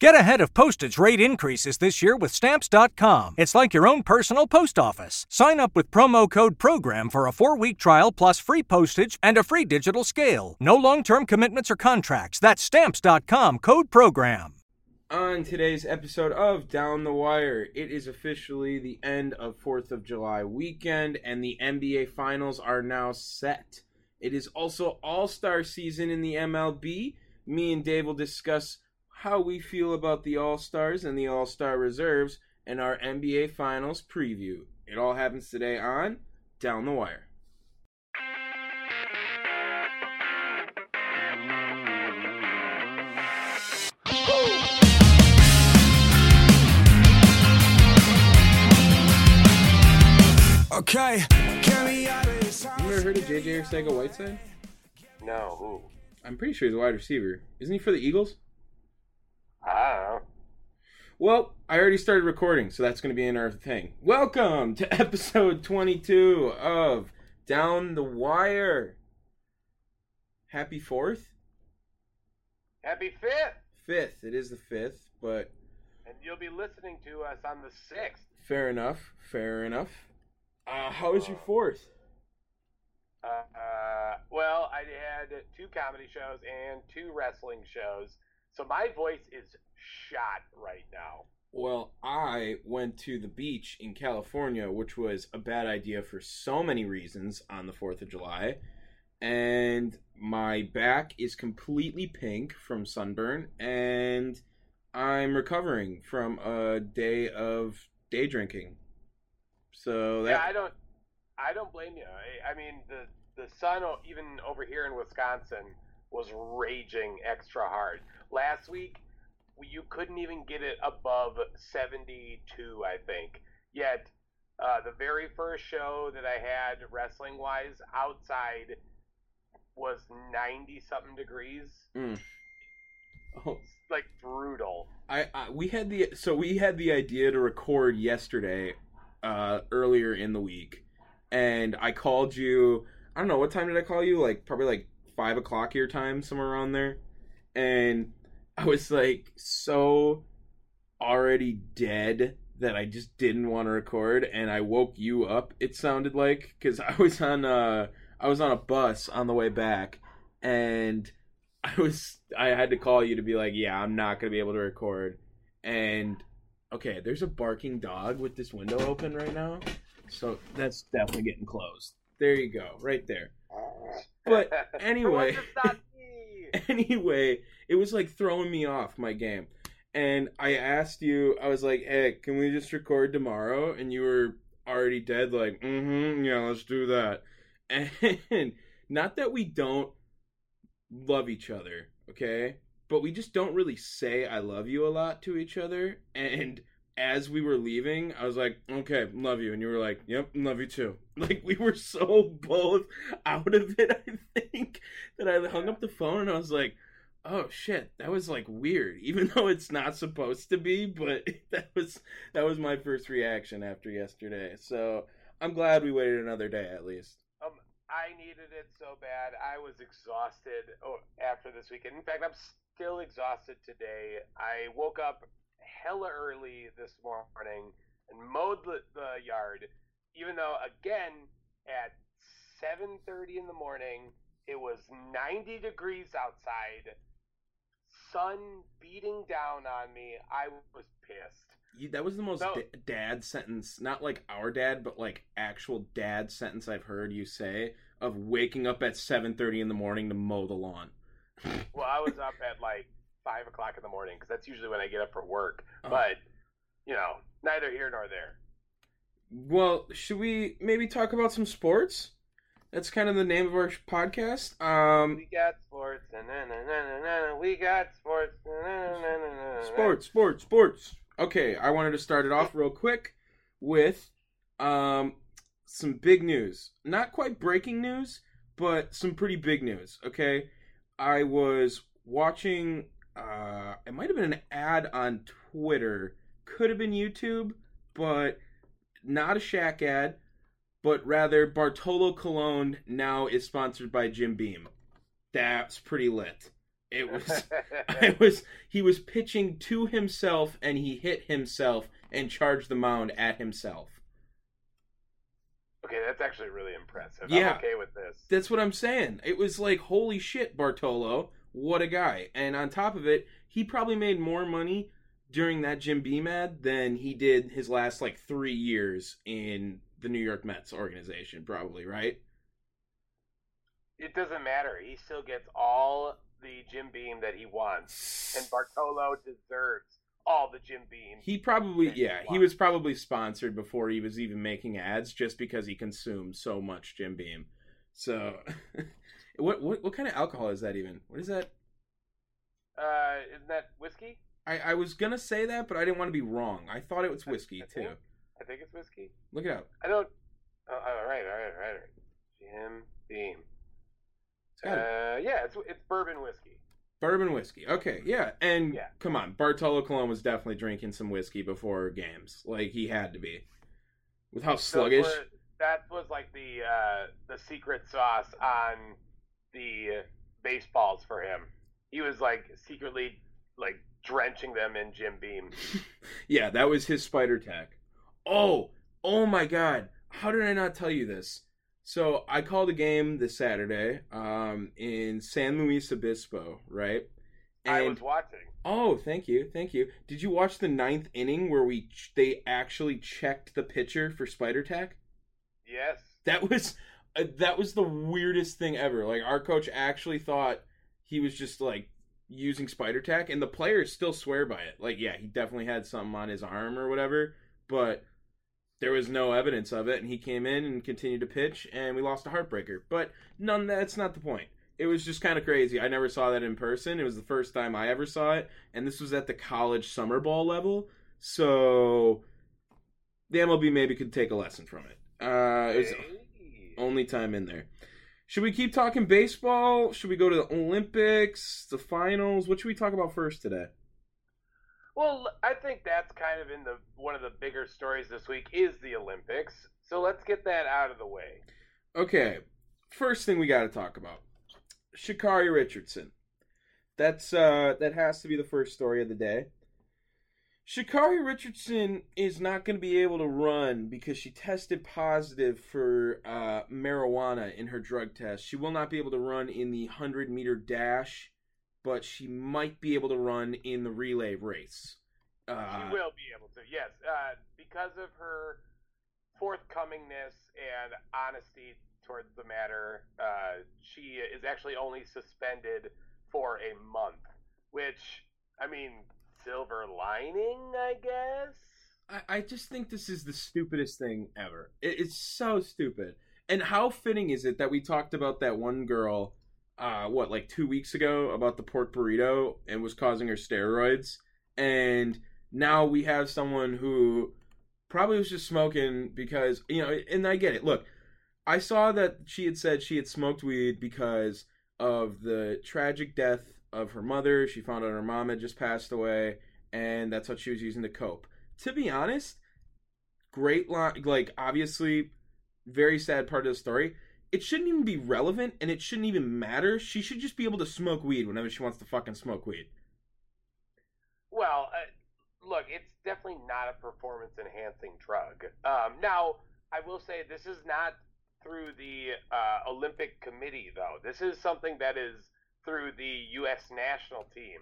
Get ahead of postage rate increases this year with Stamps.com. It's like your own personal post office. Sign up with promo code PROGRAM for a four week trial plus free postage and a free digital scale. No long term commitments or contracts. That's Stamps.com code PROGRAM. On today's episode of Down the Wire, it is officially the end of 4th of July weekend, and the NBA Finals are now set. It is also All Star season in the MLB. Me and Dave will discuss how we feel about the All Stars and the All Star reserves and our NBA Finals preview. It all happens today on Down the Wire. Okay, You ever heard of JJ Arcega Whiteside? No, who? I'm pretty sure he's a wide receiver. Isn't he for the Eagles? I. Well, I already started recording, so that's going to be in our thing. Welcome to episode 22 of Down the Wire. Happy 4th? Happy fifth, 5th. It is the 5th, but and you'll be listening to us on the sixth. fair enough. Fair enough. Uh, how was your 4th? Uh, uh, well, I had two comedy shows and two wrestling shows, so my voice is shot right now. Well, I went to the beach in California, which was a bad idea for so many reasons on the 4th of July. And my back is completely pink from sunburn, and I'm recovering from a day of day drinking. So that Yeah, I don't, I don't blame you. I, I mean, the the sun, even over here in Wisconsin, was raging extra hard last week. You couldn't even get it above seventy-two, I think. Yet, uh, the very first show that I had wrestling wise outside was ninety something degrees. Mm. Oh, It's like brutal. I, I we had the so we had the idea to record yesterday, uh, earlier in the week, and I called you. I don't know what time did I call you? Like probably like five o'clock your time, somewhere around there, and I was like so already dead that I just didn't want to record, and I woke you up. It sounded like because I was on uh I was on a bus on the way back, and I was I had to call you to be like, yeah, I'm not gonna be able to record. And okay, there's a barking dog with this window open right now, so that's definitely getting closed. There you go, right there. But anyway. For once it's not me. Anyway, it was like throwing me off my game. And I asked you, I was like, hey, can we just record tomorrow? And you were already dead, like, mm hmm, yeah, let's do that. And not that we don't love each other, okay? But we just don't really say I love you a lot to each other. And as we were leaving, I was like, okay, love you. And you were like, yep, love you too. Like, we were so both out of it, I think, that I hung up the phone and I was like, oh shit, that was like weird, even though it's not supposed to be, but that was that was my first reaction after yesterday. So I'm glad we waited another day at least. Um, I needed it so bad. I was exhausted oh, after this weekend. In fact, I'm still exhausted today. I woke up hella early this morning and mowed the, the yard, even though again at 7:30 in the morning it was 90 degrees outside, sun beating down on me. I was pissed. You, that was the most da- dad sentence, not like our dad, but like actual dad sentence I've heard you say of waking up at 7:30 in the morning to mow the lawn. Well, I was up at like five o'clock in the morning because that's usually when I get up for work. Oh. But you know, neither here nor there. Well, should we maybe talk about some sports? That's kind of the name of our podcast. Um, We got sports. Na, na, we got sports. Sports, sports, sports. Okay, I wanted to start it off real quick with um, some big news. Not quite breaking news, but some pretty big news. Okay, I was watching. Uh, it might have been an ad on Twitter. Could have been YouTube, but not a Shaq ad. But rather, Bartolo Colon now is sponsored by Jim Beam. That's pretty lit. It was. I was he was pitching to himself and he hit himself and charged the mound at himself. okay, that's actually really impressive. Yeah. I'm okay with this. That's what I'm saying. It was like holy shit Bartolo, what a guy. And on top of it, he probably made more money during that Jim Beam ad than he did his last like 3 years in the New York Mets organization probably, right? It doesn't matter. He still gets all the Jim Beam that he wants, and Bartolo deserves all the Jim Beam. He probably yeah, he wants. was probably sponsored before he was even making ads just because he consumed so much Jim Beam. So what what what kind of alcohol is that even? What is that? Uh, isn't that whiskey? I, I was gonna say that, but I didn't want to be wrong. I thought it was whiskey I too. think- I think it's whiskey. Look it up. I don't. Oh, all right, all right, all right. all right. Jim Beam. It's got it. Uh, yeah, it's it's bourbon whiskey. Bourbon whiskey. Okay, yeah. And Yeah. come on, Bartolo Colon was definitely drinking some whiskey before games. Like he had to be. With how sluggish. were- that was like the uh, the secret sauce on the baseballs for him. He was like secretly like drenching them in Jim Beam. Yeah, that was his spider tack. Oh, oh my god. How did I not tell you this? So I called a game this Saturday um, in San Luis Obispo, right? I was watching. oh, thank you, thank you. Did you watch the ninth inning where we ch- they actually checked the pitcher for spider tack? Yes. That was uh, that was the weirdest thing ever. Like our coach actually thought he was just like using spider tack, and the players still swear by it. Like, yeah, he definitely had something on his arm or whatever, but there was no evidence of it. And he came in and continued to pitch, and we lost a heartbreaker. But none. That's not the point. It was just kind of crazy. I never saw that in person. It was the first time I ever saw it, and this was at the college summer ball level. So the MLB maybe could take a lesson from it. Uh, it was only time in there. Should we keep talking baseball? Should we go to the Olympics, the finals? What should we talk about first today? Well, I think that's kind of in the one of the bigger stories this week is the Olympics. So let's get that out of the way. Okay, first thing we got to talk about Sha'Carri Richardson. That's uh, that has to be the first story of the day. Sha'Carri Richardson is not going to be able to run because she tested positive for uh, marijuana in her drug test. She will not be able to run in the 100 meter dash, but she might be able to run in the relay race. Uh, She will be able to, yes, uh, because of her forthcomingness and honesty towards the matter. Uh, she is actually only suspended for a month, which, I mean, silver lining, I guess. I, I just think this is the stupidest thing ever. It, it's so stupid. And how fitting is it that we talked about that one girl, uh, what, like two weeks ago about the pork burrito and was causing her steroids? And now we have someone who probably was just smoking because, you know, and I get it. Look, I saw that she had said she had smoked weed because of the tragic death of her mother. She found out her mom had just passed away, and that's what she was using to cope. To be honest, great line. Like, obviously, very sad part of the story. It shouldn't even be relevant, and it shouldn't even matter. She should just be able to smoke weed whenever she wants to fucking smoke weed. Well, uh, look, it's definitely not a performance enhancing drug. Um, now, I will say this is not through the uh, Olympic Committee, though. This is something that is through the U.S. national team.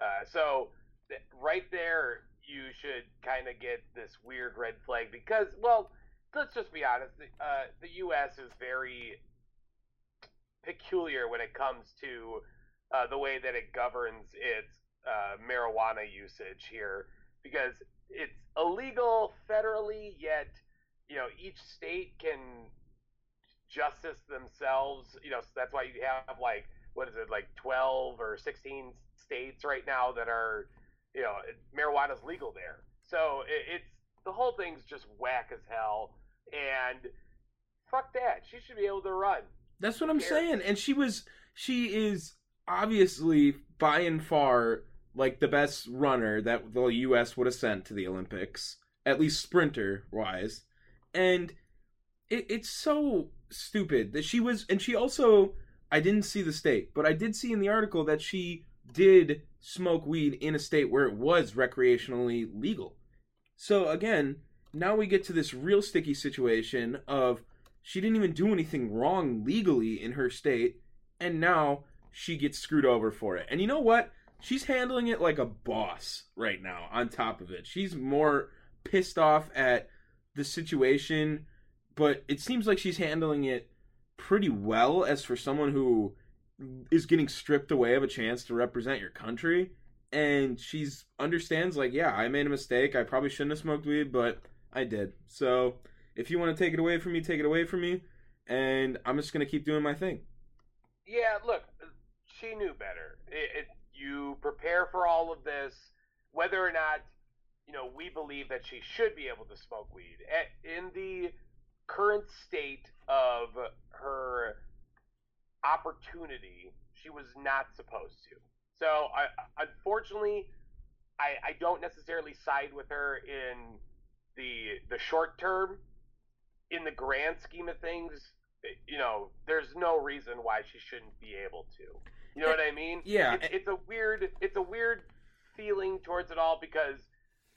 Uh, so, th- right there, you should kind of get this weird red flag because, well, let's just be honest. The, uh, the U.S. is very peculiar when it comes to uh, the way that it governs its uh, marijuana usage here because it's illegal federally, yet you know each state can justice themselves. You know, so that's why you have like what is it, like twelve or sixteen states right now that are, you know, marijuana's legal there. So it, it's the whole thing's just whack as hell, and fuck that. She should be able to run. That's what I'm cares? saying. And she was she is obviously by and far like the best runner that the US would have sent to the Olympics, at least sprinter wise. And it, it's so stupid that she was and she also I didn't see the state, but I did see in the article that she did smoke weed in a state where it was recreationally legal. So again, now we get to this real sticky situation of she didn't even do anything wrong legally in her state, and now she gets screwed over for it. And you know what? She's handling it like a boss right now, on top of it. She's more pissed off at the situation, but it seems like she's handling it pretty well as for someone who is getting stripped away of a chance to represent your country. And she's understands like, yeah, I made a mistake. I probably shouldn't have smoked weed, but I did. So if you want to take it away from me, take it away from me. And I'm just gonna keep doing my thing. Yeah, look, she knew better. It, it, you prepare for all of this, whether or not you know we believe that she should be able to smoke weed. In the current state of her opportunity, she was not supposed to. So, I, unfortunately, I, I don't necessarily side with her in the the short term. In the grand scheme of things, you know, there's no reason why she shouldn't be able to. You know eh, what I mean? Yeah. It's, eh it's a weird, it's a weird feeling towards it all because,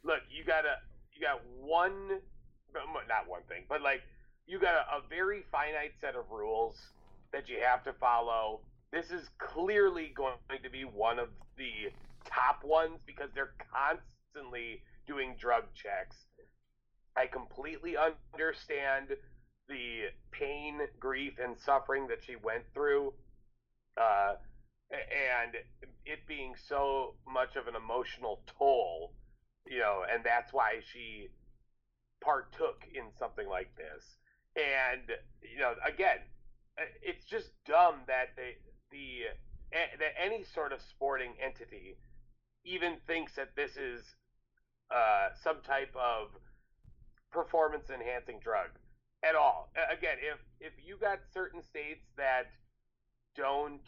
look, you got a, you got one, not one thing, but like you got a, a very finite set of rules that you have to follow. This is clearly going to be one of the top ones because they're constantly doing drug checks. I completely understand the pain, grief, and suffering that she went through, uh, and it being so much of an emotional toll, you know, and that's why she partook in something like this. And you know, again, it's just dumb that they, the that any sort of sporting entity even thinks that this is uh, some type of performance enhancing drug at all. Again, if if you got certain states that don't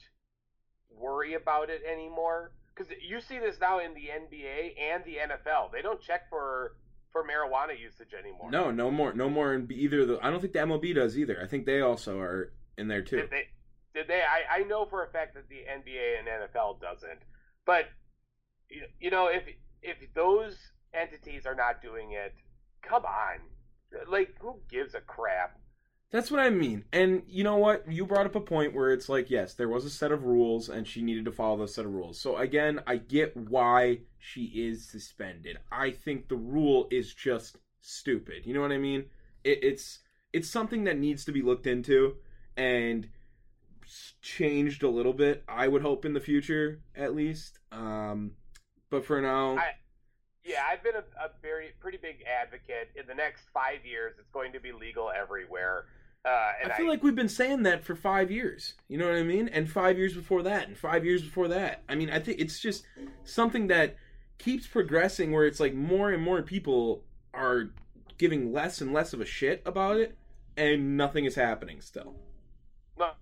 worry about it anymore, because you see this now in the NBA and the NFL, they don't check for for marijuana usage anymore. No, no more, no more in either. The I don't think the MLB does either. I think they also are in there too. Did they? Did they? I, I know for a fact that the NBA and NFL doesn't. But you, you know, if if those entities are not doing it, come on. Like, who gives a crap? That's what I mean. And you know what? You brought up a point where it's like, yes, there was a set of rules and she needed to follow those set of rules. So again, I get why she is suspended. I think the rule is just stupid. You know what I mean? It, it's it's something that needs to be looked into and changed a little bit. I would hope in the future, at least. Um, but for now, I, yeah, I've been a, a, very pretty big advocate. In the next five years, it's going to be legal everywhere. Uh, I feel I, like we've been saying that for five years. You know what I mean? And five years before that, and five years before that. I mean, I think it's just something that keeps progressing, where it's like more and more people are giving less and less of a shit about it, and nothing is happening still. Well,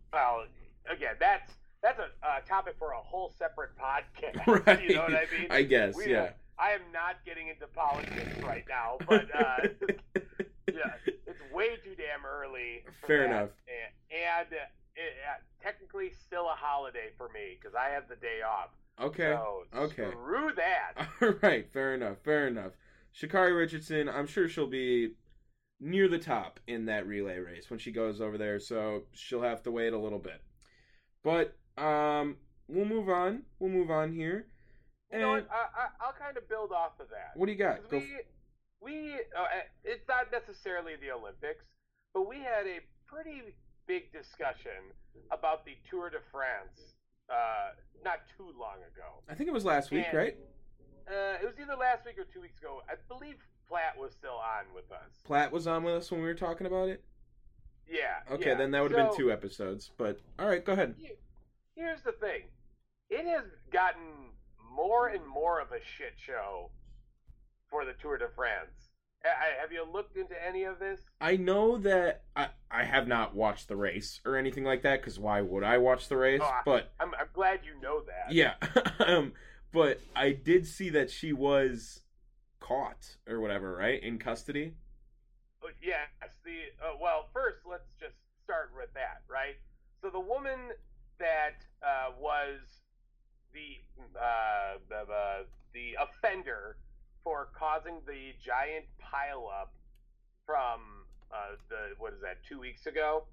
again, that's that's a uh, topic for a whole separate podcast. Right. You know what I mean? I guess, we, yeah. I am not getting into politics right now, but uh, it's way too damn early. Fair that. enough. And, and it, uh, technically, still a holiday for me because I have the day off. Okay. So okay. Screw that. All right. Fair enough. Fair enough. Sha'Carri Richardson, I'm sure she'll be near the top in that relay race when she goes over there, so she'll have to wait a little bit. But um, we'll move on. We'll move on here. You know what? I, I, will kind of build off of that. What do you got? We, f- we uh, it's not necessarily the Olympics, but we had a pretty big discussion about the Tour de France uh, not too long ago. I think it was last week, and, right? Uh, it was either last week or two weeks ago. I believe Platt was still on with us. Platt was on with us when we were talking about it. Yeah. Okay, yeah. then that would have So, been two episodes. But all right, go ahead. Here's the thing. It has gotten more and more of a shit show for the Tour de France. I- Have you looked into any of this? I know that I I have not watched the race or anything like that because why would I watch the race? Oh, but I'm, I'm glad you know that. yeah, um, but I did see that she was caught or whatever, right, in custody. But yes, the uh, well, first let's just start with that, right? So the woman that uh, was the uh, the, the the offender for causing the giant pileup from uh, the what is that two weeks ago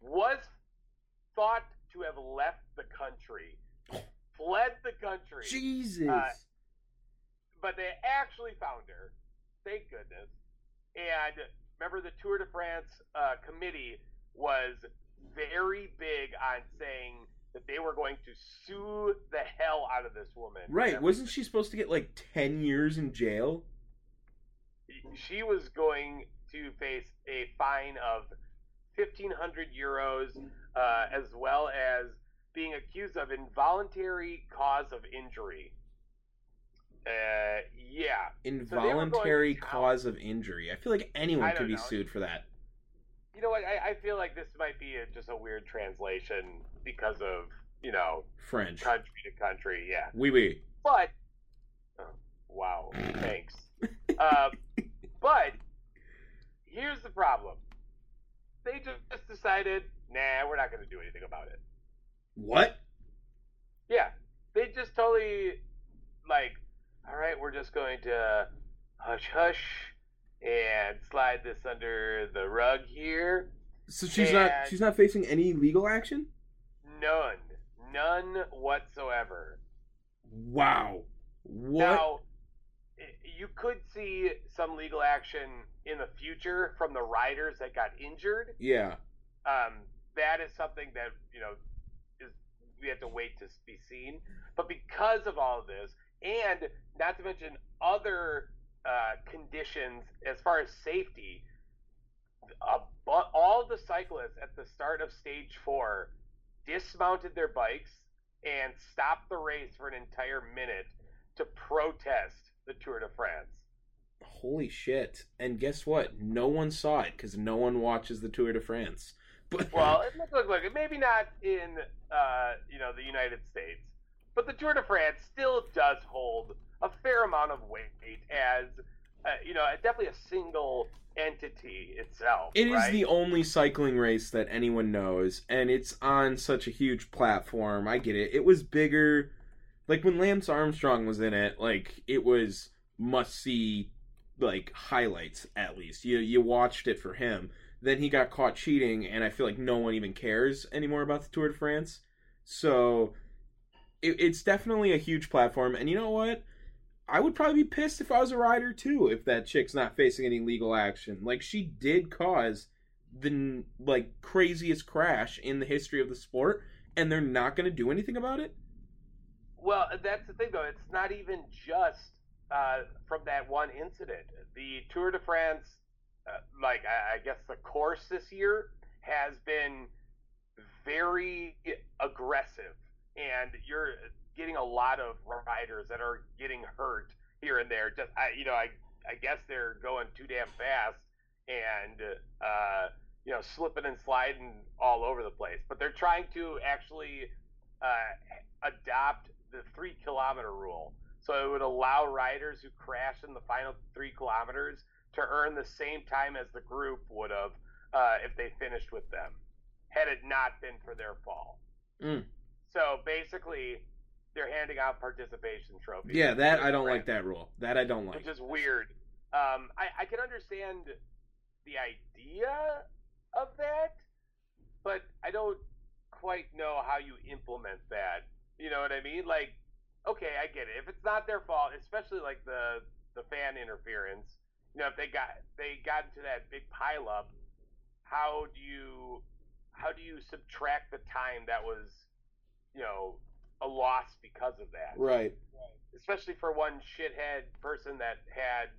was thought to have left the country, fled the country Jesus. Uh, but they actually found her. Thank goodness. And remember, the Tour de France uh, committee was very big on saying that they were going to sue the hell out of this woman. right? Wasn't she supposed to get like ten years in jail? She was going to face a fine of fifteen hundred euros, uh, as well as being accused of involuntary cause of injury. Uh, yeah. they were going Involuntary to- cause of injury. I feel like anyone could be know. sued for that. You know what? I, I feel like this might be a, just a weird translation because of you know French. country to country. Yeah, Oui, oui. but oh, wow, thanks. uh, but here's the problem: they just decided, nah, we're not going to do anything about it. What? Yeah, they just totally like, all right, we're just going to hush hush and slide this under the rug here. So she's not she's not facing any legal action? None. None whatsoever. Wow. What? Now, you could see some legal action in the future from the riders that got injured. yeah. Um, that is something that, you know, is we have to wait to be seen. But because of all of this, and not to mention other uh, conditions as far as safety, bu- all the cyclists at the start of stage four dismounted their bikes and stopped the race for an entire minute to protest the Tour de France. Holy shit. And guess what? No one saw it because no one watches the Tour de France. But Well, it- look, look, look. Maybe not in uh, you know the United States, but the Tour de France still does hold a fair amount of weight as uh, you know definitely a single entity itself. It is right? the only cycling race that anyone knows, and it's on such a huge platform. I get it. It was bigger. Like when Lance Armstrong was in it, like it was must see like highlights at least. You you watched it for him. Then he got caught cheating, and I feel like no one even cares anymore about the Tour de France. So it, it's definitely a huge platform, and you know what? I would probably be pissed if I was a rider too if that chick's not facing any legal action. Like she did cause the like craziest crash in the history of the sport and they're not going to do anything about it? Well, that's the thing, though. It's not even just uh, from that one incident. The Tour de France, uh, like I, I guess the course this year, has been very aggressive, and you're getting a lot of riders that are getting hurt here and there. Just I, you know, I I guess they're going too damn fast and uh, you know slipping and sliding all over the place. But they're trying to actually uh, adopt the three kilometer rule. So it would allow riders who crash in the final three kilometers to earn the same time as the group would have uh, if they finished with them, had it not been for their fall. Mm. So basically, they're handing out participation trophies. Yeah, that I don't like that rule. That I don't like. which is weird. Um, I, I can understand the idea of that, but I don't quite know how you implement that. You know what I mean? Like, okay, I get it. If it's not their fault, especially like the the fan interference, you know, if they got they got into that big pileup, how do you how do you subtract the time that was, you know, a loss because of that? Right. especially for one shithead person that had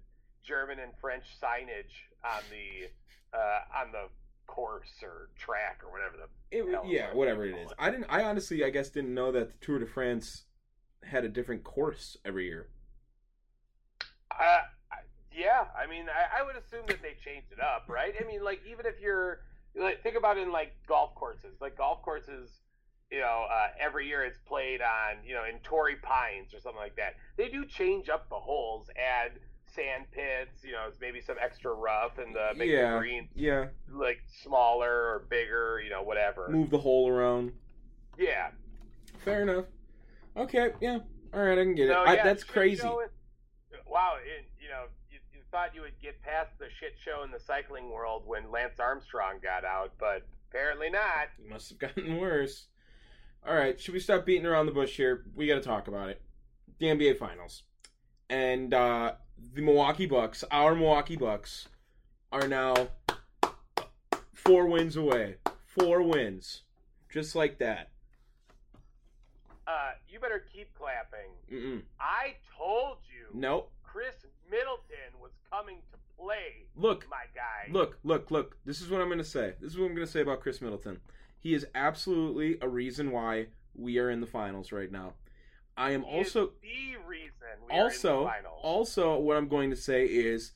German and French signage on the uh, on the course or track or whatever the It, yeah, was whatever it is. it. I didn't. I honestly, I guess, didn't know that the Tour de France had a different course every year. Uh, yeah, I mean, I, I would assume that they changed it up, right? I mean, like even if you're like think about it in like golf courses, like golf courses, you know, uh, every year it's played on, you know, in Torrey Pines or something like that. They do change up the holes, add sand pits, you know, maybe some extra rough, and the make yeah, the green yeah. like smaller or bigger, you know, whatever. Move the hole around. Yeah, Fair enough. Okay, yeah. All right, I can get it. So, I, yeah, that's crazy. wow, it, you know, you, you thought you would get past the shit show in the cycling world when Lance Armstrong got out, but apparently not. It must have gotten worse. All right, should we stop beating around the bush here? We got to talk about it. The NBA Finals. And uh, the Milwaukee Bucks, our Milwaukee Bucks, are now four wins away. Four wins. Just like that. Uh, you better keep clapping. Mm-mm. I told you Nope. Khris Middleton was coming to play, Look, my guy. Look, look, look. This is what I'm going to say. This is what I'm going to say about Khris Middleton. He is absolutely a reason why we are in the finals right now. I am He also the reason we are in also the finals. also what I'm going to say is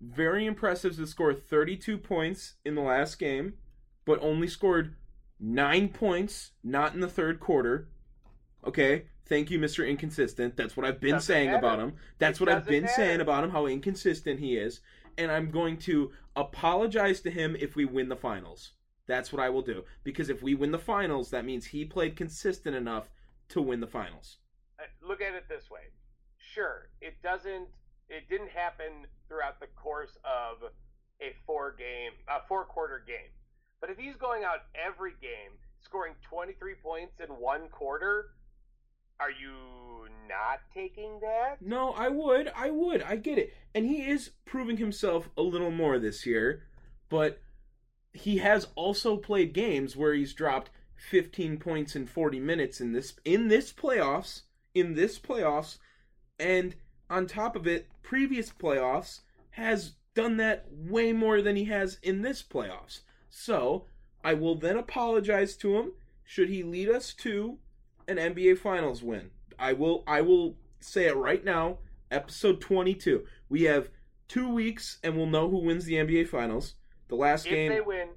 very impressive to score 32 points in the last game, but only scored 9 points not in the third quarter. Okay? Thank you, Mr. Inconsistent. That's what I've been Doesn't saying matter. about him. That's It what I've been saying about him how inconsistent he is, and I'm going to apologize to him if we win the finals. That's what I will do because if we win the finals, that means he played consistent enough to win the finals. Uh, look at it this way. Sure, it doesn't. It didn't happen throughout the course of a four game, a four quarter game. But if he's going out every game, scoring 23 points in one quarter, are you not taking that? No, I would. I would. I get it. And he is proving himself a little more this year, but he has also played games where he's dropped 15 points in 40 minutes in this in this playoffs, in this playoffs, and on top of it, previous playoffs has done that way more than he has in this playoffs. So, I will then apologize to him should he lead us to an NBA Finals win. I will I will say it right now, episode 22. We have 2 weeks and we'll know who wins the NBA Finals. The last If game they win,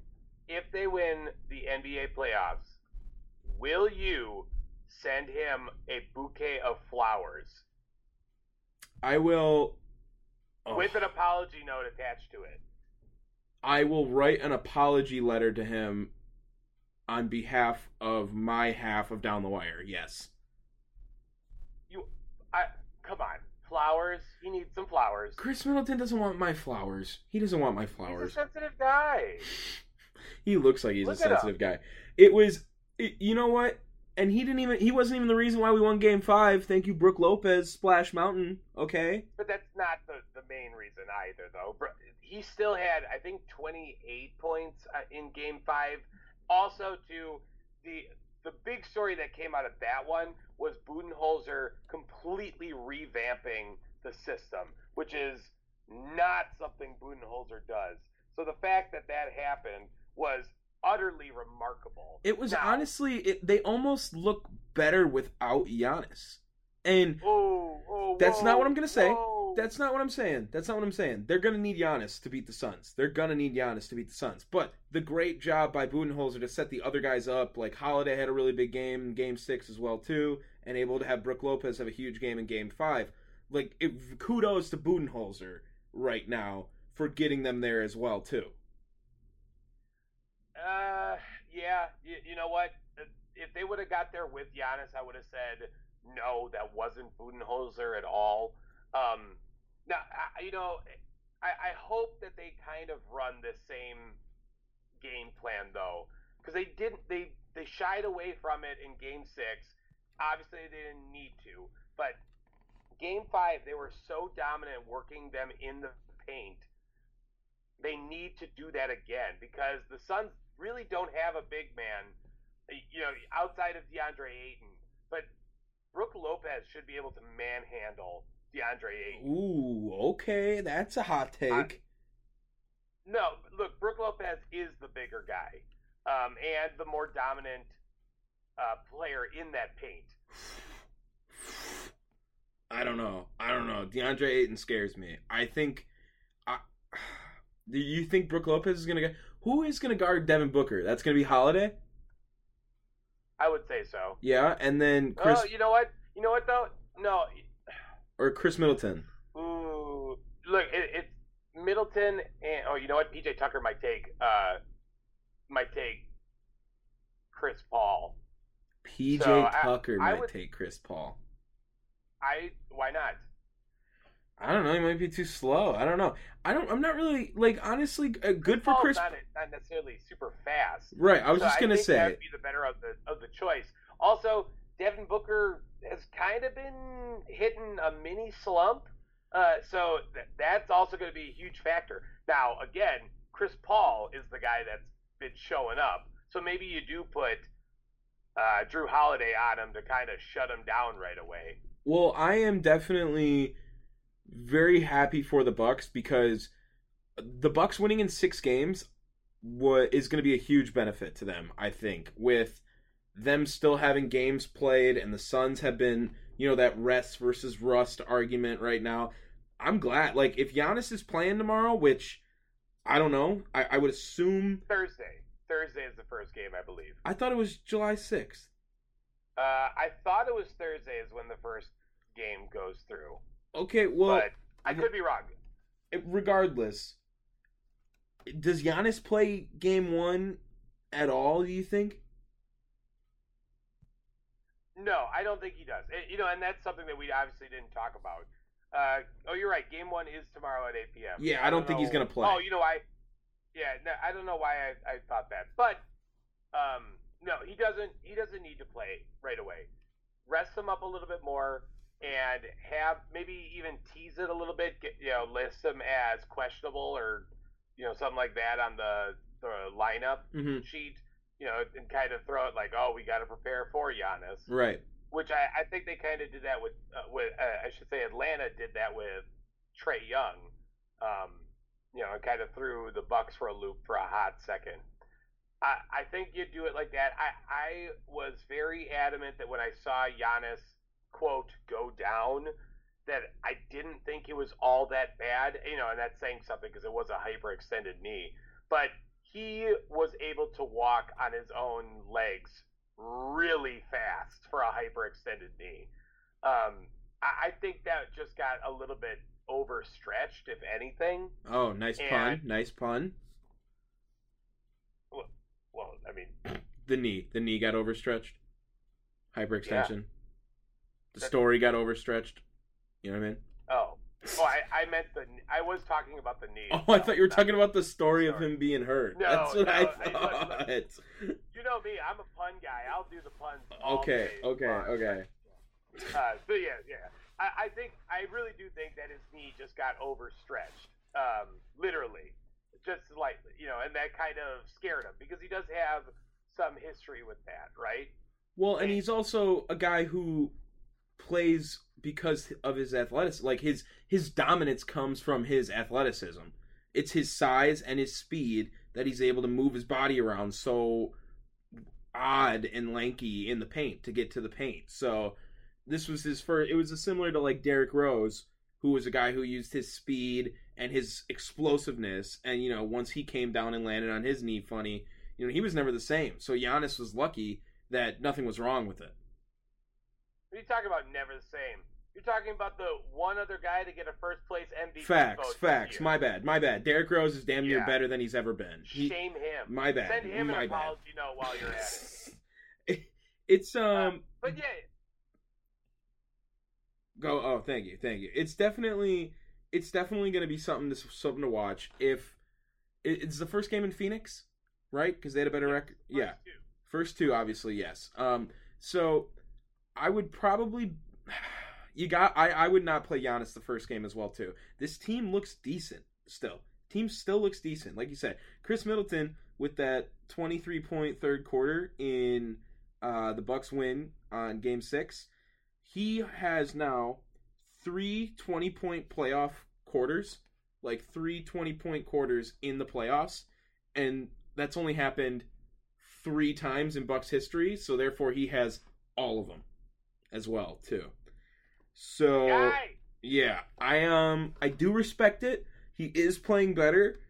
if they win the NBA playoffs, will you send him a bouquet of flowers I will oh, with an apology note attached to it? I will write an apology letter to him on behalf of my half of Down the Wire. Yes. You, I come on, flowers. He needs some flowers. Khris Middleton doesn't want my flowers. He doesn't want my flowers. He's a sensitive guy. He looks like he's Look a sensitive guy. It was, it, you know what? And he didn't even. He wasn't even the reason why we won Game Five. Thank you, Brook Lopez, Splash Mountain. Okay. But that's not the, the main reason either, though. He still had, I think, 28 points uh, in Game Five. Also, to the the big story that came out of that one was Budenholzer completely revamping the system, which is not something Budenholzer does. So the fact that that happened was utterly remarkable. It was Now- honestly. It, they almost look better without Giannis. And Oh, oh, That's not what I'm gonna say. whoa. That's not what I'm saying. That's not what I'm saying. They're gonna need Giannis to beat the Suns. They're gonna need Giannis to beat the Suns. But the great job by Budenholzer to set the other guys up, like Holiday had a really big game in Game Six as well too, and able to have Brook Lopez have a huge game in Game Five. Like, it, kudos to Budenholzer right now for getting them there as well too. Uh, yeah. You, you know what? If they would have got there with Giannis, I would have said no. That wasn't Budenholzer at all. Um, now, I, you know, I, I hope that they kind of run the same game plan though, because they didn't. They they shied away from it in Game Six. Obviously, they didn't need to, but Game Five, they were so dominant, working them in the paint they need to do that again because the Suns really don't have a big man, you know, outside of DeAndre Ayton. But Brook Lopez should be able to manhandle DeAndre Ayton. Ooh, okay, that's a hot take. No, look, Brook Lopez is the bigger guy, um, and the more dominant uh, player in that paint. I don't know. I don't know. DeAndre Ayton scares me. I think. I, do you think Brook Lopez is gonna get? Who is gonna guard Devin Booker? That's gonna be Holiday. I would say so. Yeah, and then Chris Oh, you know what? You know what though? No. Or Khris Middleton. Ooh, look, it, it's Middleton and oh, you know what? PJ Tucker might take uh might take Chris Paul. PJ So, Tucker I might would- take Chris Paul. I why not? I don't know. He might be too slow. I don't know. I don't. I'm not really like honestly uh, good for Chris. Not, not necessarily super fast. Right. I was So just gonna say. that would be the better of the of the choice. Also, Devin Booker has kind of been hitting a mini slump, uh, so th- that's also going to be a huge factor. Now, again, Chris Paul is the guy that's been showing up, so maybe you do put uh, Jrue Holiday on him to kind of shut him down right away. Well, I am definitely very happy for the Bucks because the Bucks winning in six games is going to be a huge benefit to them. I think with them still having games played and the Suns have been, you know, that rest versus rust argument right now. I'm glad. Like if Giannis is playing tomorrow, which I don't know, I, I would assume. Thursday, Thursday is the first game, I believe. I thought it was July sixth. Uh, I thought it was Thursday is when the first game goes through, Okay, well, but I could be wrong. regardless, does Giannis play game one at all? Do you think? No, I don't think he does. Eh, you know, and that's something that we obviously didn't talk about. Uh, oh, you're right. Game one is tomorrow at 8 p.m. Yeah, I don't think he's gonna play. Oh, you know, I. Yeah, no, I don't know why I, I thought that, but um, no, he doesn't. He doesn't need to play right away. Rest him up a little bit more and have maybe even tease it a little bit. Get, you know, list him as questionable or you know something like that on the the lineup Mm-hmm. sheet. You know, and kind of throw it like, oh, we got to prepare for Giannis Right. which I, I think they kind of did that with uh, with uh, I should say Atlanta did that with Trae Young, um, you know, and kind of threw the Bucks for a loop for a hot second. I, I think you do it like that. I I was very adamant that when I saw Giannis quote go down, that I didn't think it was all that bad. You know, and that's saying something because it was a hyperextended knee, but he was able to walk on his own legs really fast for a hyperextended knee. Um, I, I think that just got a little bit overstretched, if anything. Oh, nice pun. Nice pun. Well, I mean, The knee. The knee got overstretched. Hyperextension. The story got overstretched. You know what I mean? Oh, I, I meant the. I was talking about the knee. Oh, I thought you were talking about the story of him being hurt. No, That's what no, I thought. You know me. I'm a pun guy. I'll do the puns. Okay, day okay, okay. Uh, so yeah, yeah. I, I think I really do think that his knee just got overstretched, um, literally, just slightly, you know, and that kind of scared him because he does have some history with that, right? Well, and he's also a guy who plays because of his athleticism. Like his his dominance comes from his athleticism. It's his size and his speed that he's able to move his body around so odd and lanky in the paint to get to the paint. So this was his first. It was similar to like Derrick Rose, who was a guy who used his speed and his explosiveness. And you know, once he came down and landed on his knee, funny, you know, he was never the same. So Giannis was lucky that nothing was wrong with it. What are you talking about? Never the same. You're talking about the one other guy to get a first place MVP. Facts, vote facts. My bad, my bad. Derrick Rose is damn near Yeah. better than he's ever been. He- Shame him. my bad, Send him my an bad. apology note while you're at it. it's um. But yeah, Go. Oh, thank you, thank you. It's definitely, it's definitely going to be something to something to watch. If it's the first game in Phoenix, right? Because they had a better record. Yeah, two. First two, obviously, yes. Um, so I would probably you got I, I would not play Giannis the first game as well too. This team looks decent still. Team still looks decent. Like you said, Khris Middleton with that 23 point third quarter in uh, the Bucks win on game 6. He has now three 20 point playoff quarters like three 20 point quarters in the playoffs, and that's only happened three times in Bucks history. So therefore, he has all of them as well too. So Guy. yeah, I um I do respect it. He is playing better.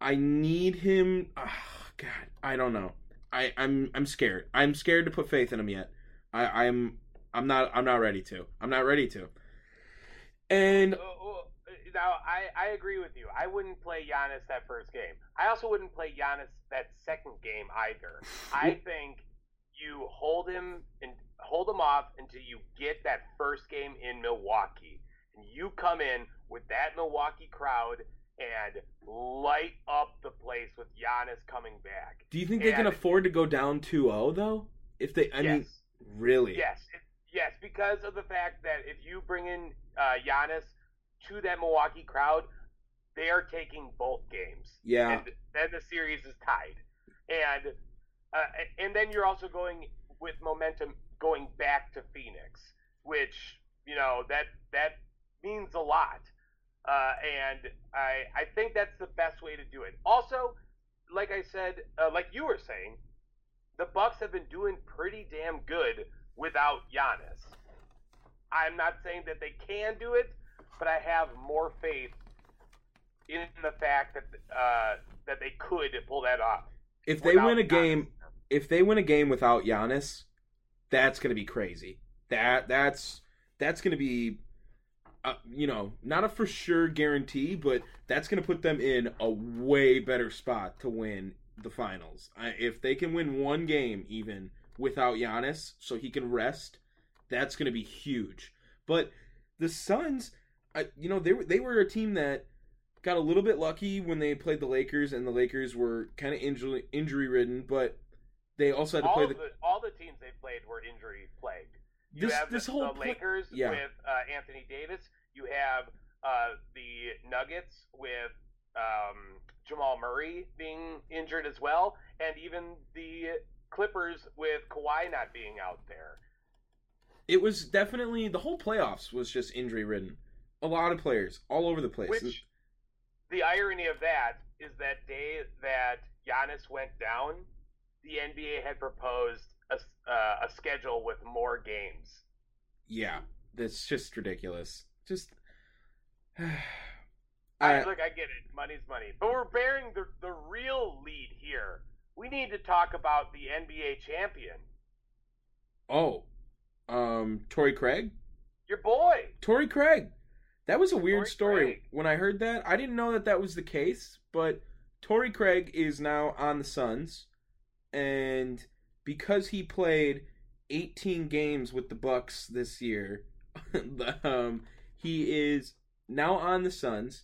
I need him. Oh, God, I don't know. I I'm I'm scared. I'm scared to put faith in him yet. I I'm I'm not I'm not ready to. I'm not ready to. And uh, Now, I, I agree with you. I wouldn't play Giannis that first game. I also wouldn't play Giannis that second game either. I think you hold him and hold them off until you get that first game in Milwaukee, and you come in with that Milwaukee crowd and light up the place with Giannis coming back. do you think they can afford to go down 2-0 though? If they I yes. mean really? Yes, yes, because of the fact that if you bring in uh, Giannis to that Milwaukee crowd, they are taking both games. Yeah. and then the series is tied, and uh, and then you're also going with momentum going back to Phoenix, which you know that that means a lot, uh, and I I think that's the best way to do it. Also, like I said, uh, like you were saying, the Bucks have been doing pretty damn good without Giannis. I'm not saying that they can do it, but I have more faith in the fact that uh, that they could pull that off. If they win a game Giannis. if they win a game without Giannis, that's going to be crazy. That that's that's going to be uh, you know, not a for sure guarantee, but that's going to put them in a way better spot to win the finals. I, if they can win one game even without Giannis so he can rest, that's going to be huge. But the Suns, I, you know, they were they were a team that got a little bit lucky when they played the Lakers and the Lakers were kind of injury injury ridden, but they also had to all play the the all the teams they played were injury plagued. You this have this the, whole the Lakers yeah. with uh, Anthony Davis. You have uh, the Nuggets with um, Jamal Murray being injured as well, and even the Clippers with Kawhi not being out there. It was definitely the whole playoffs was just injury ridden. A lot of players all over the place. Which the irony of that is that day that Giannis went down, the NBA had proposed a, uh, a schedule with more games. yeah, that's just ridiculous. Just I, I, look, I get it. Money's money. But we're bearing the, the real lead here. We need to talk about the NBA champion, oh, um, Torrey Craig. your boy. Torrey Craig. That was a weird Torrey story. Craig. When I heard that, I didn't know that that was the case. But Torrey Craig is now on the Suns, and because he played 18 games with the Bucks this year, um, he is now on the Suns.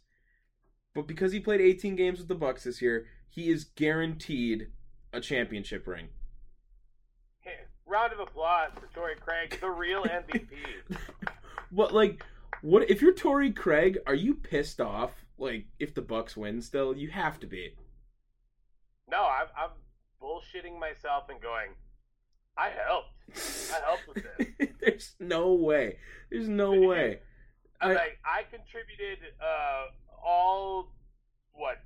But because he played 18 games with the Bucks this year, he is guaranteed a championship ring. Round of applause for Torrey Craig, the real MVP. What like what if you're Torrey Craig, are you pissed off like if the Bucks win still? You have to be. no, I'm, I'm bullshitting myself and going, I helped. I helped with this. There's no way. There's no way. I'm I- like, I contributed uh, all, what,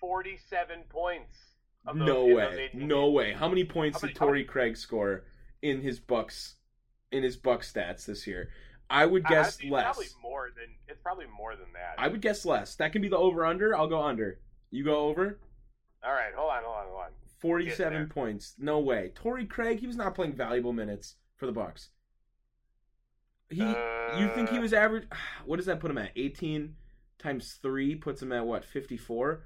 47 points. Of those, No way. No games. way. How many points How many- did Torrey Craig score in his Bucks in his Buck stats this year? I would guess I'd less. Probably more than it's probably more than that. I would guess less. That can be the over under. I'll go under. You go over? All right, hold on, hold on, hold on. 47 points. No way. Torrey Craig, he was not playing valuable minutes for the Bucks. He you think he Uh, was average what does that put him at? 18 times 3 puts him at what? 54?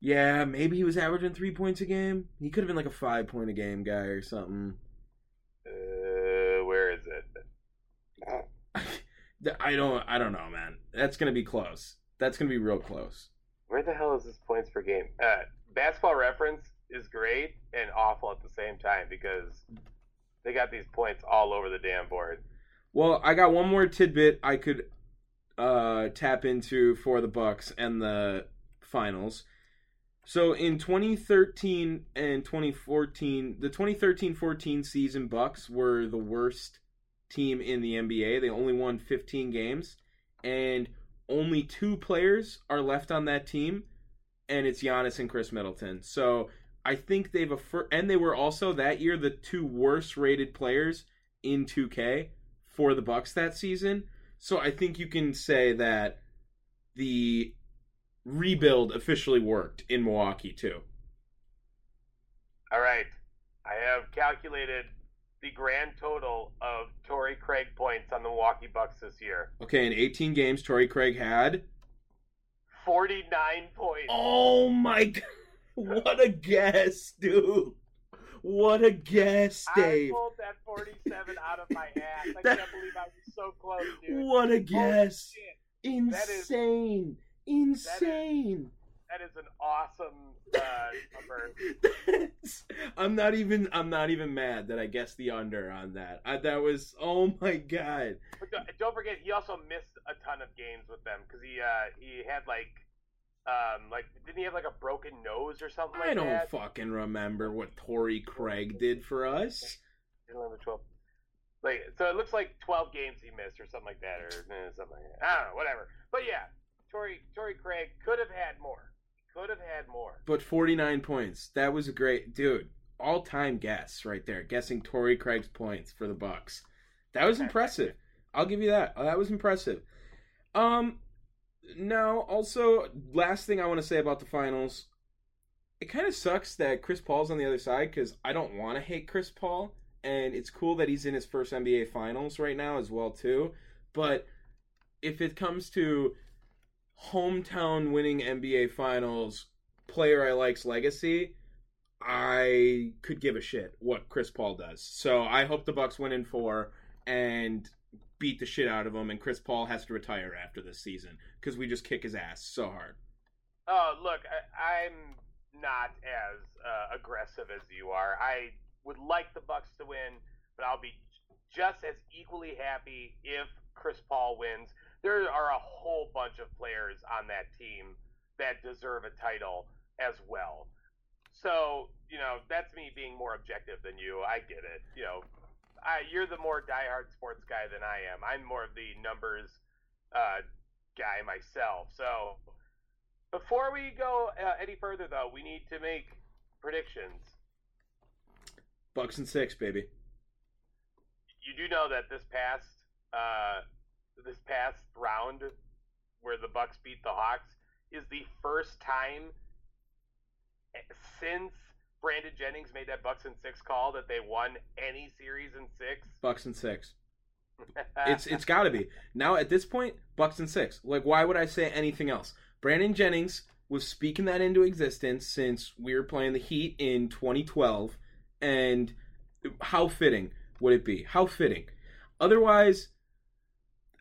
Yeah, maybe he was averaging 3 points a game. He could have been like a 5 point a game guy or something. Uh, where is it? I don't I don't know, man. That's going to be close. That's going to be real close. Where the hell is this points per game? Uh, basketball reference is great and awful at the same time because they got these points all over the damn board. Well, I got one more tidbit I could uh, tap into for the Bucks and the finals. So in 2013 and 2014, the 2013-14 season Bucks were the worst team in the NBA. They only won 15 games and only two players are left on that team, and it's Giannis and Khris Middleton. So I think they've affir- and they were also that year the two worst rated players in 2K for the Bucks that season. So I think you can say that the rebuild officially worked in Milwaukee too. All right. I have calculated the grand total of Torrey Craig points on the Milwaukee Bucks this year. Okay, in 18 games, Torrey Craig had 49 points. Oh my god. What a guess, dude. What a guess, Dave. I pulled that 47 out of my ass. I That- can't believe I was so close, dude. What a guess. Insane. Insane. That is an awesome uh, number. I'm not even I'm not even mad that I guessed the under on that. I, that was oh my god. But don't, don't forget, he also missed a ton of games with them because he uh, he had like um like didn't he have like a broken nose or something like that? I don't that? fucking remember what Torrey Craig did for us. 11, 12. Like so, it looks like twelve games he missed or something like that, or eh, something like that. I don't know, whatever. But yeah, Torrey Torrey Craig could have had more. Could have had more. But 49 points. That was a great dude. All-time guess right there. Guessing Torrey Craig's points for the Bucks. That was impressive. I'll give you that. That was impressive. Um now also last thing I want to say about the finals. It kind of sucks that Chris Paul's on the other side cuz I don't want to hate Chris Paul and it's cool that he's in his first NBA finals right now as well too. But if it comes to hometown winning NBA finals player I like's legacy, I could give a shit what Chris Paul does. So I hope the Bucks win in four and beat the shit out of him, and Chris Paul has to retire after this season because we just kick his ass so hard. Oh, look, I, I'm not as uh, aggressive as you are. I would like the Bucks to win, but I'll be just as equally happy if Chris Paul wins. There are a whole bunch of players on that team that deserve a title as well. So, you know, that's me being more objective than you. I get it. You know, I, you're the more diehard sports guy than I am. I'm more of the numbers uh, guy myself. So, before we go uh, any further, though, we need to make predictions. Bucks and six, baby. You do know that this past uh, this past round, where the Bucks beat the Hawks, is the first time since Brandon Jennings made that Bucks and six call that they won any series in six. Bucks and six. It's it's got to be now at this point. Bucks and six. Like, why would I say anything else? Brandon Jennings was speaking that into existence since we were playing the Heat in 2012, and how fitting would it be? How fitting. Otherwise,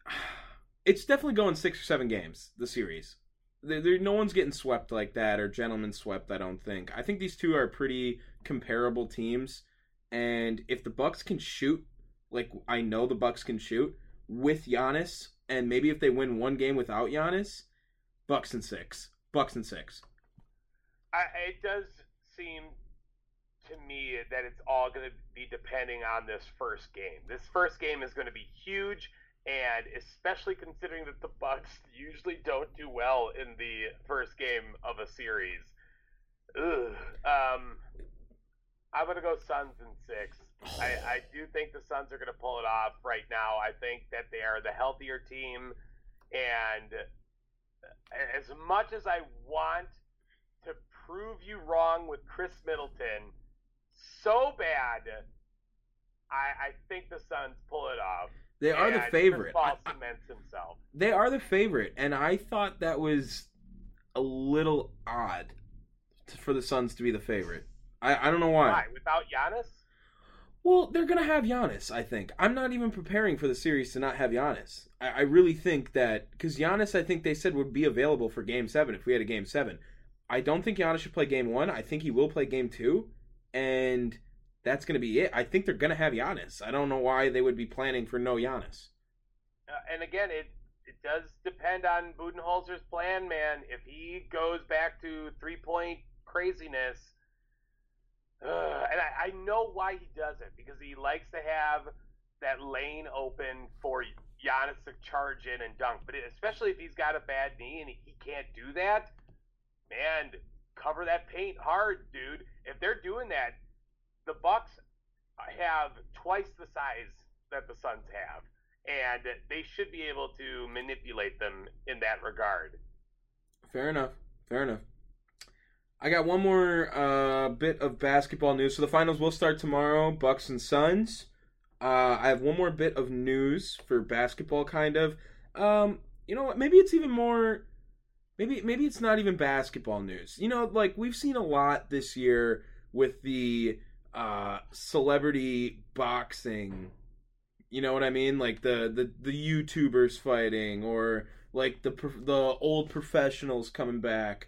it's definitely going six or seven games. The series. No one's getting swept like that or gentlemen swept. I don't think. I think these two are pretty comparable teams, and if the Bucks can shoot like I know the Bucks can shoot with Giannis, and maybe if they win one game without Giannis, Bucks and six, Bucks and six. I, it does seem to me that it's all going to be depending on this first game. This first game is going to be huge, and especially considering that the Bucks usually don't do well in the first game of a series. Ugh. Um, I'm to go Suns in six. I, I do think the Suns are to pull it off right now. I think that they are the healthier team, and as much as I want to prove you wrong with Khris Middleton so bad, I, I think the Suns pull it off. They are the favorite. Paul I- I- cements himself. they are the favorite, and I thought that was a little odd for the Suns to be the favorite. I, I don't know why. Why? Without Giannis? Well, they're gonna have Giannis. I think. I'm not even preparing for the series to not have Giannis. I, I really think that because Giannis, I think they said would be available for Game Seven if we had a Game Seven. I don't think Giannis should play Game One. I think he will play Game Two, and that's gonna be it. I think they're gonna have Giannis. I don't know why they would be planning for no Giannis. Uh, and again, it it does depend on Budenholzer's plan, man. If he goes back to three point craziness, uh, and I, I know why he does it because he likes to have that lane open for Giannis to charge in and dunk. But especially if he's got a bad knee and he, he can't do that, man, cover that paint hard, dude. If they're doing that, the Bucks have twice the size that the Suns have, and they should be able to manipulate them in that regard. Fair enough. Fair enough. I got one more uh, bit of basketball news. So the finals will start tomorrow. Bucks and Suns. Uh, I have one more bit of news for basketball, kind of. Um, you know what? Maybe it's even more. Maybe maybe it's not even basketball news. You know, like we've seen a lot this year with the uh, celebrity boxing. You know what I mean? Like the the the YouTubers fighting, or like the the old professionals coming back.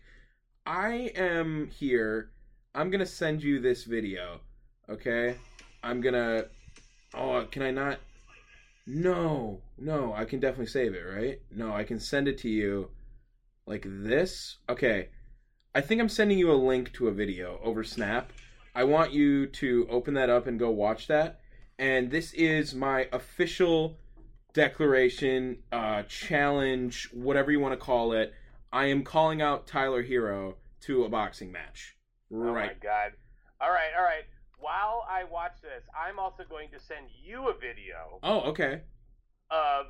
I am here. I'm gonna send you this video. Okay, I'm gonna. Oh, can I not? No, no, I can definitely save it, right? No, I can send it to you like this. Okay, I think I'm sending you a link to a video over Snap. I want you to open that up and go watch that. And this is my official declaration, uh, challenge, whatever you want to call it. I am calling out Tyler Herro to a boxing match. Right. Oh my god. All right, all right. While I watch this, I'm also going to send you a video Oh, okay. of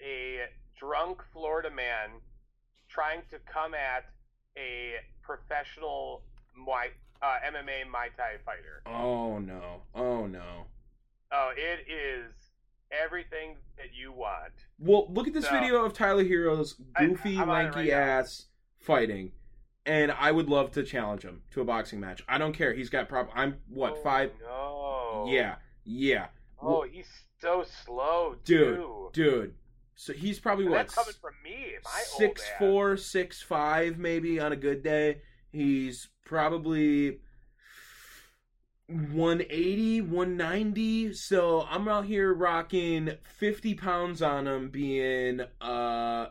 a drunk Florida man trying to come at a professional Muay, uh, MMA Muay Thai fighter. Oh no. Oh no. Oh, it is everything that you want. Well, look at this So- video of Tyler Herro's goofy, it lanky right now. ass fighting, and I would love to challenge him to a boxing match. I don't care. He's got prob. I'm what Oh, five? No. Yeah, yeah, Oh, he's so slow, dude, too. dude. So he's probably And what that's coming from me, six four, six five, maybe on a good day. He's probably 180, 190. So I'm out here rocking 50 pounds on him, being uh,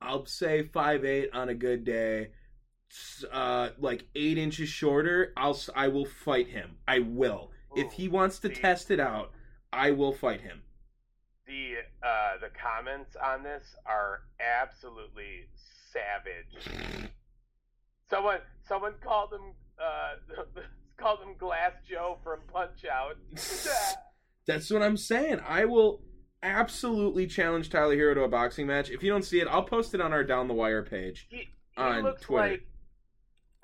I'll say five eight on a good day. Uh, like eight inches shorter. I'll I will fight him. I will. if he wants to see. test it out, I will fight him. the uh, the comments on this are absolutely savage. Someone someone called him uh, called him Glass Joe from Punch Out. That's what I'm saying. I will absolutely challenge Tyler Herro to a boxing match. If you don't see it, I'll post it on our Down the Wire page. he, he On Twitter. like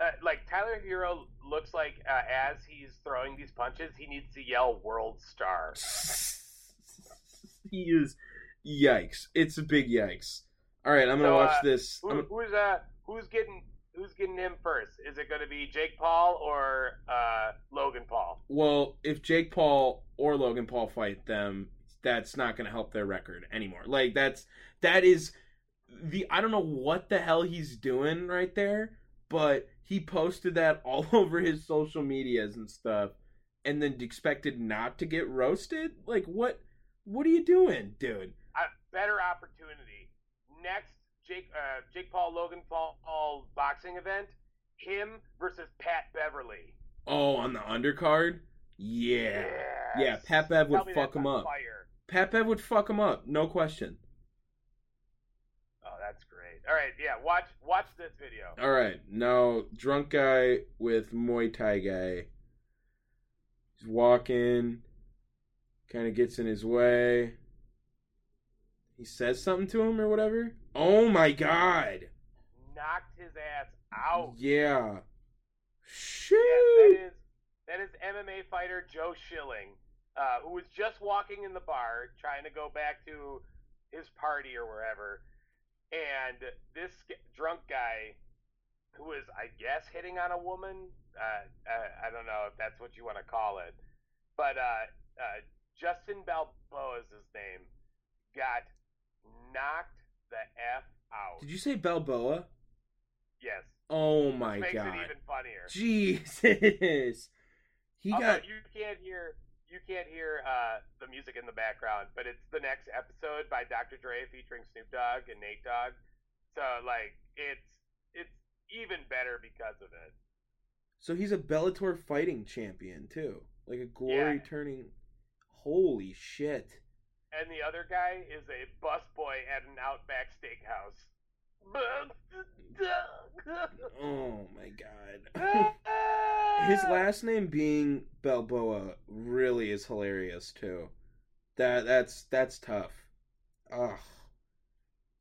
uh, like Tyler Herro looks like uh, as he's throwing these punches, he needs to yell "World Star." he is yikes. It's a big yikes. All right, I'm gonna So, watch uh, this. Who, who's uh who's getting who's getting him first? Is it going to be Jake Paul or uh, Logan Paul? well, if Jake Paul or Logan Paul fight them, that's not gonna help their record anymore. Like that's that is the I don't know what the hell he's doing right there, but he posted that all over his social medias and stuff, and then expected not to get roasted. Like what? What are you doing, dude? uh, better opportunity. Next, Jake uh, Jake Paul Logan Paul, boxing event. Him versus Pat Beverley. Oh, on the undercard? Yeah. Yes. Yeah, Pat Bev would fuck him up. Fire. Pat Bev would fuck him up, no question. Oh, that's great. All right, yeah. Watch watch this video. All right, now drunk guy with Muay Thai guy. He's walking, kind of gets in his way. He says something to him or whatever. Oh my god! Knocked his ass out. Yeah. Yeah, Shit. that is that is MMA fighter Joe Schilling, uh, who was just walking in the bar trying to go back to his party or wherever, and this drunk guy, who is I guess hitting on a woman, uh, uh, I don't know if that's what you want to call it, but uh, uh, Justin Balboa is his name, got knocked the f out. Did you say Balboa? Yes, Oh my makes god. it even funnier. Jesus. He got you can't hear you can't hear uh, the music in the background, but it's the next episode by Dr. Dre featuring Snoop Dogg and Nate Dogg. So like it's it's even better because of it. So he's a Bellator fighting champion too. Like a glory Yeah. turning Holy shit. And the other guy is a busboy at an Outback Steakhouse. Oh my god. His last name being Balboa really is hilarious too. That that's that's tough. Ugh.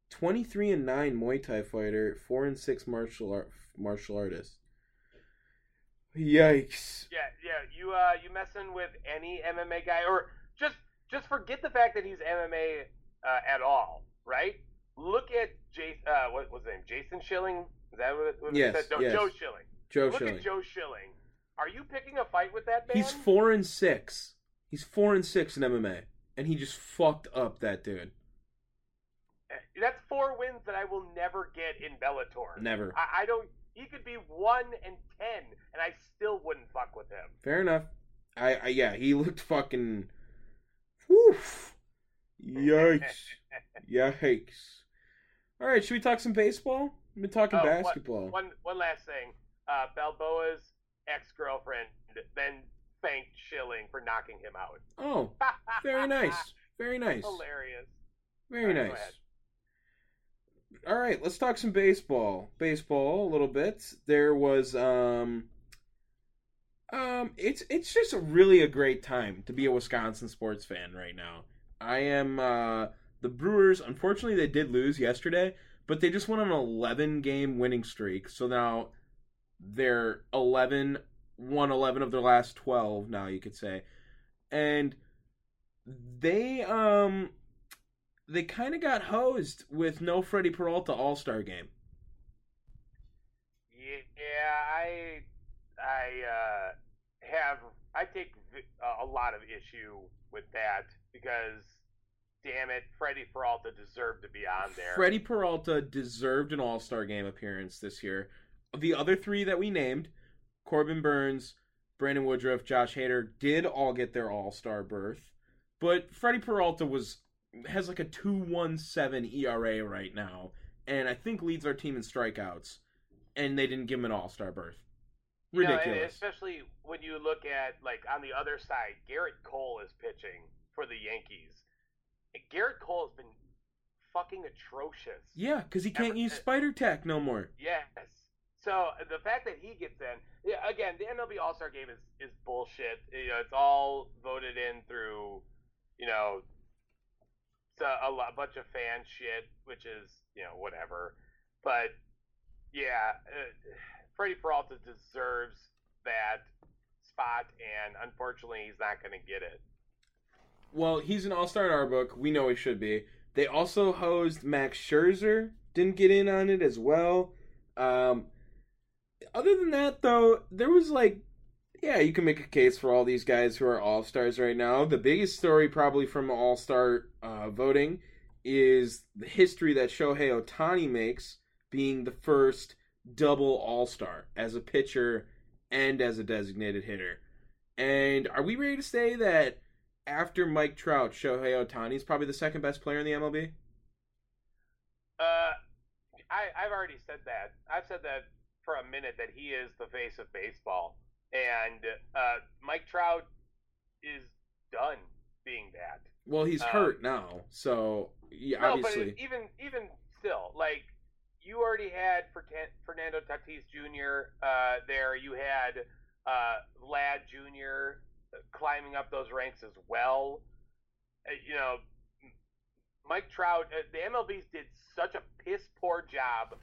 Twenty three and nine Muay Thai fighter, four and six martial art martial artist. Yikes. Yeah, yeah. You uh, you messing with any MMA guy, or just forget the fact that he's MMA uh, at all, right? Look at Jason. Uh, what was his name? Jason Schilling. Is that what, what Yes, said? No, yes. Joe Schilling. Joe Look Schilling. at Joe Schilling. Are you picking a fight with that man? He's four and six. He's four and six in MMA, and he just fucked up that dude. That's four wins that I will never get in Bellator. Never. I, I don't. He could be one and ten, and I still wouldn't fuck with him. Fair enough. I, I yeah, he looked fucking. Woof. Yikes. Yikes. All right, should we talk some baseball? We've been talking Oh, one- basketball. One one last thing. Uh, Balboa's ex girlfriend then thanked Schilling for knocking him out. Oh, very nice. Very nice. Hilarious. Very All right, go nice. All right, let's talk some baseball. Baseball a little bit. There was um um it's it's just really a great time to be a Wisconsin sports fan right now. I am uh the Brewers unfortunately they did lose yesterday, but they just went on an 11 game winning streak. So now they're 11 won 11 of their last 12 now you could say. And they um they kind of got hosed with no Freddie Peralta All Star game. Yeah, I I uh, have I take a lot of issue with that because damn it, Freddie Peralta deserved to be on there. Freddie Peralta deserved an All Star game appearance this year. The other three that we named, Corbin Burnes, Brandon Woodruff, Josh Hader, did all get their All Star berth, but Freddie Peralta was has like a two one seven ERA right now, and I think leads our team in strikeouts, and they didn't give him an All Star berth. Ridiculous. especially when you look at like on the other side, Gerrit Cole is pitching for the Yankees. And Gerrit Cole has been fucking atrocious. yeah, because he can't Ever- use Spider Tack no more. Yes. So the fact that he gets in, yeah, again, the MLB All Star Game is is bullshit. You know, it's all voted in through, you know, a, a lot, bunch of fan shit, which is you know whatever. But yeah, uh, Freddie Peralta deserves that spot, and unfortunately, he's not going to get it. Well, he's an all star in our book. We know he should be. They also hosed Max Scherzer. Didn't get in on it as well. Um, other than that, though, there was like, yeah, you can make a case for all these guys who are all stars right now. The biggest story, probably from all star uh, voting, is the history that Shohei Ohtani makes being the first double all star as a pitcher and as a designated hitter. And are we ready to say that after Mike Trout, Shohei Ohtani is probably the second best player in the MLB? Uh, I, I've already said that. I've said that for a minute that he is the face of baseball, and uh, Mike Trout is done being that. Well, he's Um, hurt now, so yeah, No, obviously. but even even still, like you already had Fernando Tatis Jr. Uh, there. You had uh, Vlad Jr. climbing up those ranks as well. Uh, you know, Mike Trout. Uh, the MLB's did such a piss poor job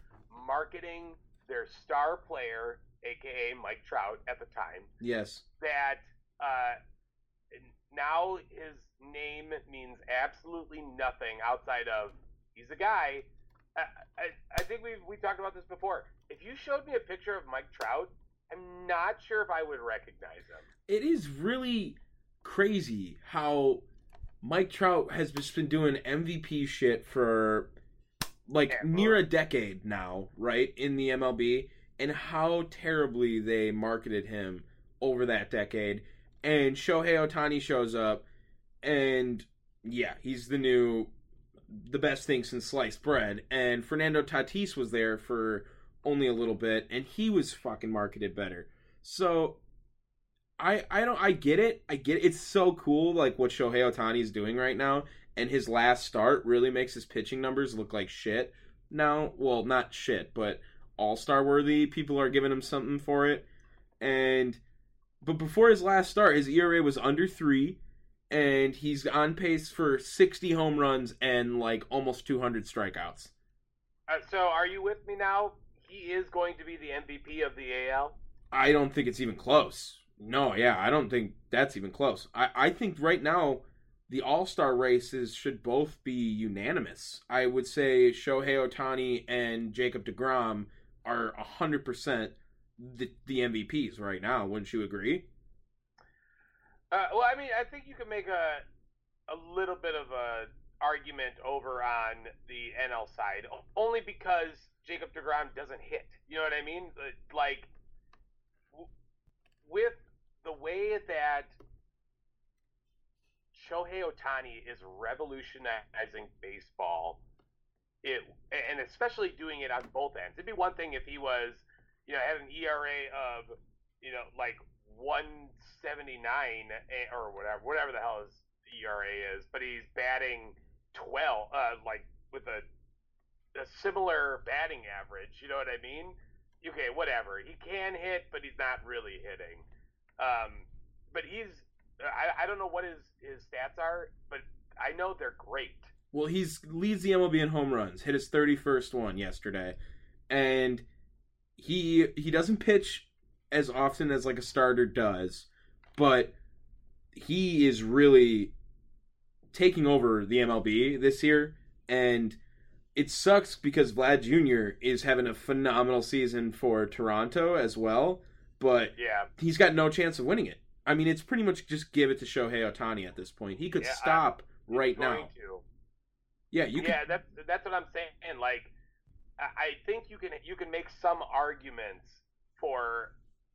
marketing their star player, aka Mike Trout, at the time yes. that uh, now his name means absolutely nothing outside of he's a guy. I, I, I think we we talked about this before. If you showed me a picture of Mike Trout, I'm not sure if I would recognize him. It is really crazy how Mike Trout has just been doing MVP shit for like Yeah, near a decade now, right? In the MLB, and how terribly they marketed him over that decade. And Shohei Ohtani shows up, and yeah, he's the new, the best thing since sliced bread. And Fernando Tatis was there for only a little bit, and he was fucking marketed better. So I I don't I get it. I get it. It's so cool like what Shohei Ohtani is doing right now. and his last start really makes his pitching numbers look like shit. Now, well, not shit, but all star worthy. People are giving him something for it. And but before his last start, his ERA was under three, and he's on pace for 60 home runs and like almost 200 strikeouts. Uh, so, are you with me now? He is going to be the MVP of the AL. I don't think it's even close. No, yeah, I don't think that's even close. I, I think right now the All Star races should both be unanimous. I would say Shohei Ohtani and Jacob DeGrom are 100% the, the MVPs right now. Wouldn't you agree? Uh, well, I mean, I think you can make a a little bit of a argument over on the NL side, only because Jacob Degrom doesn't hit. You know what I mean? Like with the way that Shohei Ohtani is revolutionizing baseball, it and especially doing it on both ends. It'd be one thing if he was, you know, had an ERA of, you know, like 179 eh, or whatever, whatever the hell his ERA is, but he's batting 12, uh, like with a a similar batting average. You know what I mean? Okay, whatever. He can hit, but he's not really hitting. Um, but he's I, I don't know what his his stats are, but I know they're great. Well, he's leads the MLB in home runs. Hit his thirty first one yesterday, and he he doesn't pitch as often as like a starter does, but he is really taking over the MLB this year, and it sucks because Vlad Jr. is having a phenomenal season for Toronto as well but yeah, he's got no chance of winning it. I mean, it's pretty much just give it to Shohei Ohtani at this point. He could yeah, stop I'm right now. To. Yeah, you. Yeah, that's that's what I'm saying. Like, I think you can you can make some arguments for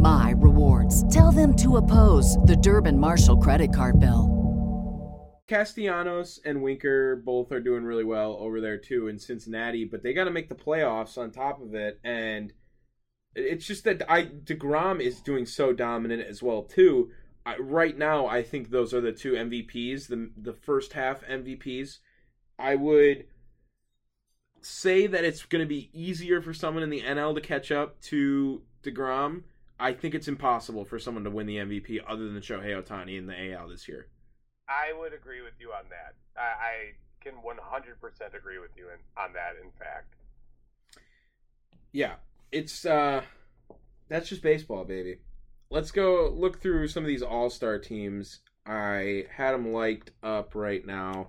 my rewards. Tell them to oppose the Durbin Marshall credit card bill. Castellanos and Winker both are doing really well over there too in Cincinnati, but they got to make the playoffs on top of it, and it's just that I Degrom is doing so dominant as well too. I, right now, I think those are the two MVPs, the the first half MVPs. I would say that it's going to be easier for someone in the NL to catch up to Degrom. I think it's impossible for someone to win the MVP other than Shohei Ohtani in the AL this year. I would agree with you on that. I, I can 100% agree with you in, on that. In fact, yeah, it's uh, that's just baseball, baby. Let's go look through some of these All Star teams. I had them liked up right now.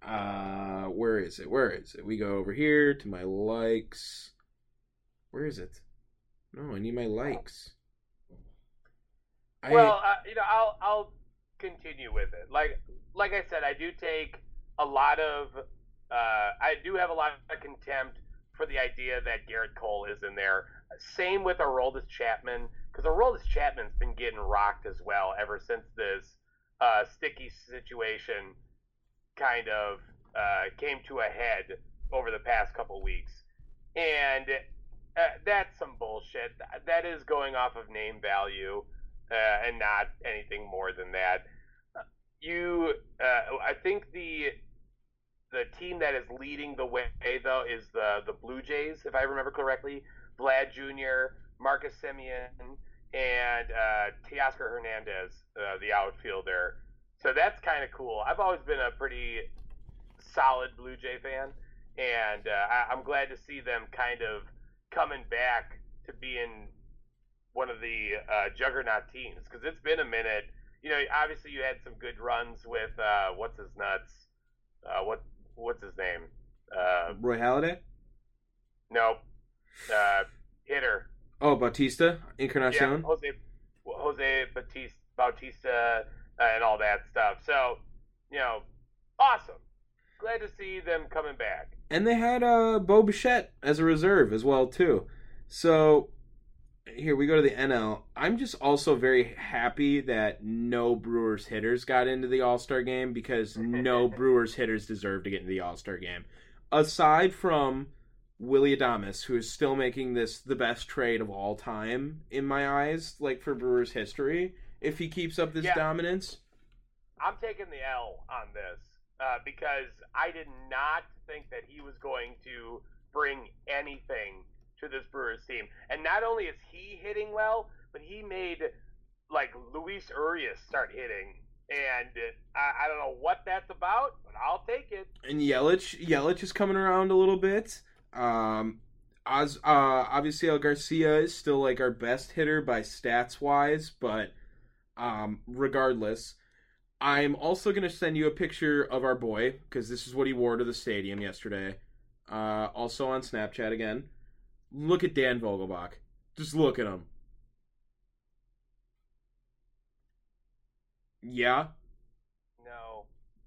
Uh, where is it? Where is it? We go over here to my likes. Where is it? No, I need my likes. Well, I, uh, you know, I'll I'll continue with it. Like like I said, I do take a lot of uh, I do have a lot of contempt for the idea that Gerrit Cole is in there. Same with Aroldis Chapman because Aroldis Chapman's been getting rocked as well ever since this uh, sticky situation kind of uh, came to a head over the past couple weeks, and uh, that's some bullshit. That is going off of name value uh, and not anything more than that you, uh, I think the the team that is leading the way though is the the Blue Jays, if I remember correctly. Vlad Jr., Marcus Semien, and uh, Teoscar Hernandez, uh, the outfielder. So that's kind of cool. I've always been a pretty solid Blue Jay fan, and uh, I, I'm glad to see them kind of coming back to being one of the uh, juggernaut teams because it's been a minute you know, obviously you had some good runs with uh, what's his nuts, uh, what what's his name, uh, Roy Halladay. Nope, uh, hitter. Oh, Bautista, Encarnacion. Yeah, Jose Jose Bautista, Bautista, uh, and all that stuff. So, you know, awesome. Glad to see them coming back. And they had uh, Bo Bichette as a reserve as well too. So here we go to the NL. I'm just also very happy that no Brewers hitters got into the All Star game because no Brewers hitters deserve to get into the All Star game. Aside from Willie Adames, who is still making this the best trade of all time in my eyes, like for Brewers history, if he keeps up this Yeah. dominance. I'm taking the L on this uh, because I did not think that he was going to bring anything to this Brewers team. And not only is he hitting well, but he made like Luis Urias start hitting. And I, I don't know what that's about, but I'll take it. and Yelich Yelich is coming around a little bit. Um, Oz, uh, obviously El Garcia is still like our best hitter by stats wise, but um, regardless, I'm also gonna send you a picture of our boy because this is what he wore to the stadium yesterday. Uh, also on Snapchat again. Look at Dan Vogelbach. Just look at him. Yeah, No.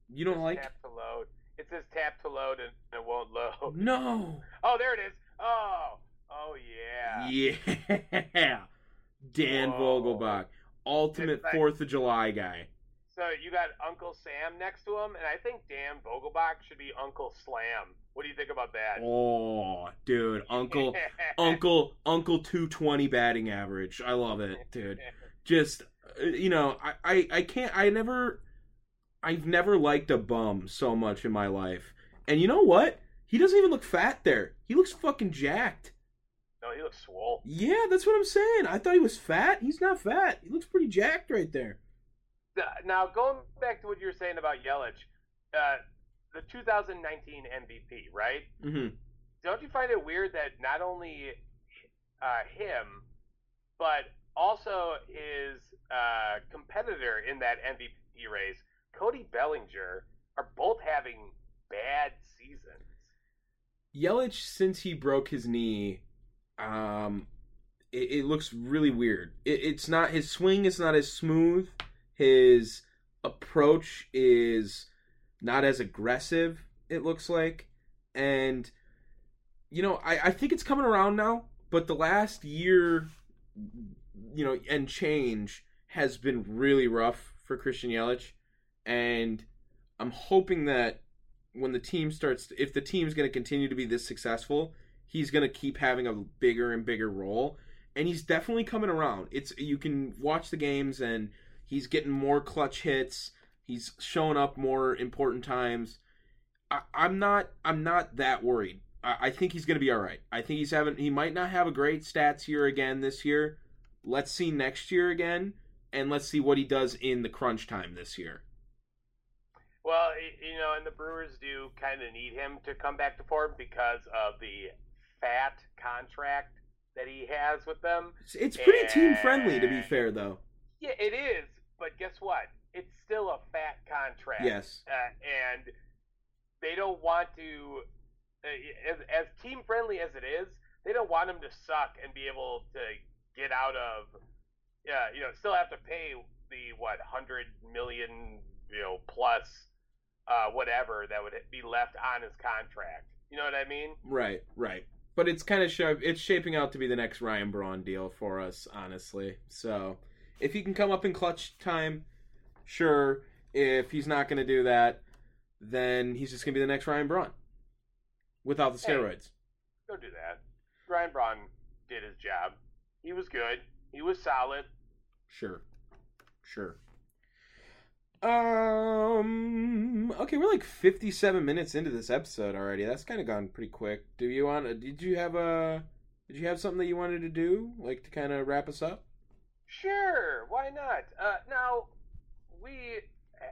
you don't It's like? tap to load. It says tap to load and it won't load. No. Oh, there it is. Oh, oh yeah. Yeah. Dan Whoa. Vogelbach. Ultimate like- 4th of July guy. So you got Uncle Sam next to him, and I think Dan Vogelbach should be Uncle Slam. What do you think about that? Oh, dude. Uncle Uncle Uncle 220 batting average. I love it, dude. Just uh, you know, I, I I can't I never I've never liked a bum so much in my life. And you know what? He doesn't even look fat there. He looks fucking jacked. no, he looks swole. Yeah, that's what I'm saying. I thought he was fat. He's not fat. He looks pretty jacked right there. Now going back to what you were saying about Yelich, uh, the 2019 MVP, right? Mhm. Don't you find it weird that not only uh, him, but also his uh, competitor in that MVP race, Cody Bellinger, are both having bad seasons? Yelich, since he broke his knee, um, it, it looks really weird. It, it's not his swing is not as smooth. His approach is not as aggressive. It looks like, and you know, I, I think it's coming around now. But the last year, you know, and change has been really rough for Christian Yelich, and I'm hoping that when the team starts if the team's going to continue to be this successful he's going to keep having a bigger and bigger role and he's definitely coming around it's you can watch the games and he's getting more clutch hits. He's showing up more important times. I, i'm not i'm not that worried. I, I think he's going to be all right. I think he's having he might not have a great stats year again this year. Let's see next year again and let's see what he does in the crunch time this year. Well, you know, and the Brewers do kind of need him to come back to form because of the fat contract that he has with them. it's, it's pretty team friendly to be fair though. Yeah, it is, but guess what? It's still a fat contract. yes Uh, and they don't want to, uh, as, as team friendly as it is, they don't want him to suck and be able to get out of, yeah, you know, still have to pay the what hundred million, you know, plus, uh, whatever that would be left on his contract. You know what I mean? Right, right. But it's kind of sh- it's shaping out to be the next Ryan Braun deal for us, honestly. So if he can come up in clutch time, sure. If he's not going to do that, then he's just going to be the next Ryan Braun without the Hey. steroids. Don't do that. Ryan Braun did his job. He was good. He was solid. Sure, sure. Um. Okay, we're like fifty-seven minutes into this episode already. That's kind of gone pretty quick. Do you want? Did you have a? Did you have something that you wanted to do, like to kind of wrap us up? Sure, why not? Uh, now, we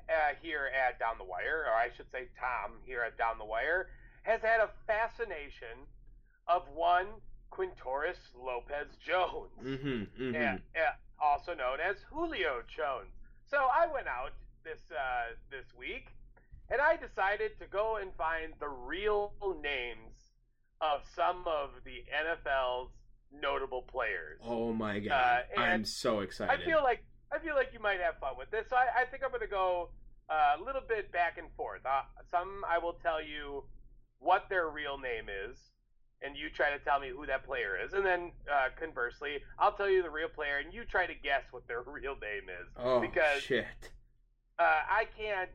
uh, here at Down the Wire, or I should say Tom here at Down the Wire, has had a fascination of one Quintorris Lopez Jones, Mm-hmm. mm-hmm. yeah, yeah, also known as Julio Jones. So I went out this uh, this week, and I decided to go and find the real names of some of the NFL's notable players. Oh my god! Uh, I'm so excited. I feel like I feel like you might have fun with this. So I, I think I'm going to go uh, a little bit back and forth. Uh, some I will tell you what their real name is, and you try to tell me who that player is, and then uh, conversely, I'll tell you the real player, and you try to guess what their real name is. Oh because shit. uh, I can't,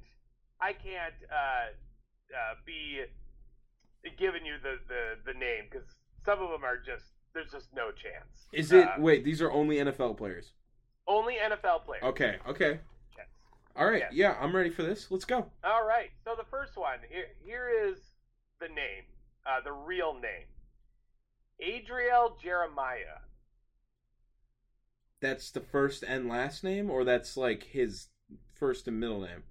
I can't uh, uh, be giving you the the, the name because some of them are just there's just no chance. Is it Uh, wait, these are only NFL players. only NFL players? Okay, okay. Yes. All right. Yes. Yeah, I'm ready for this. Let's go. All right. So the first one here here is the name, uh, the real name, Adriel Jeremiah. That's the first and last name or that's like his first and middle name?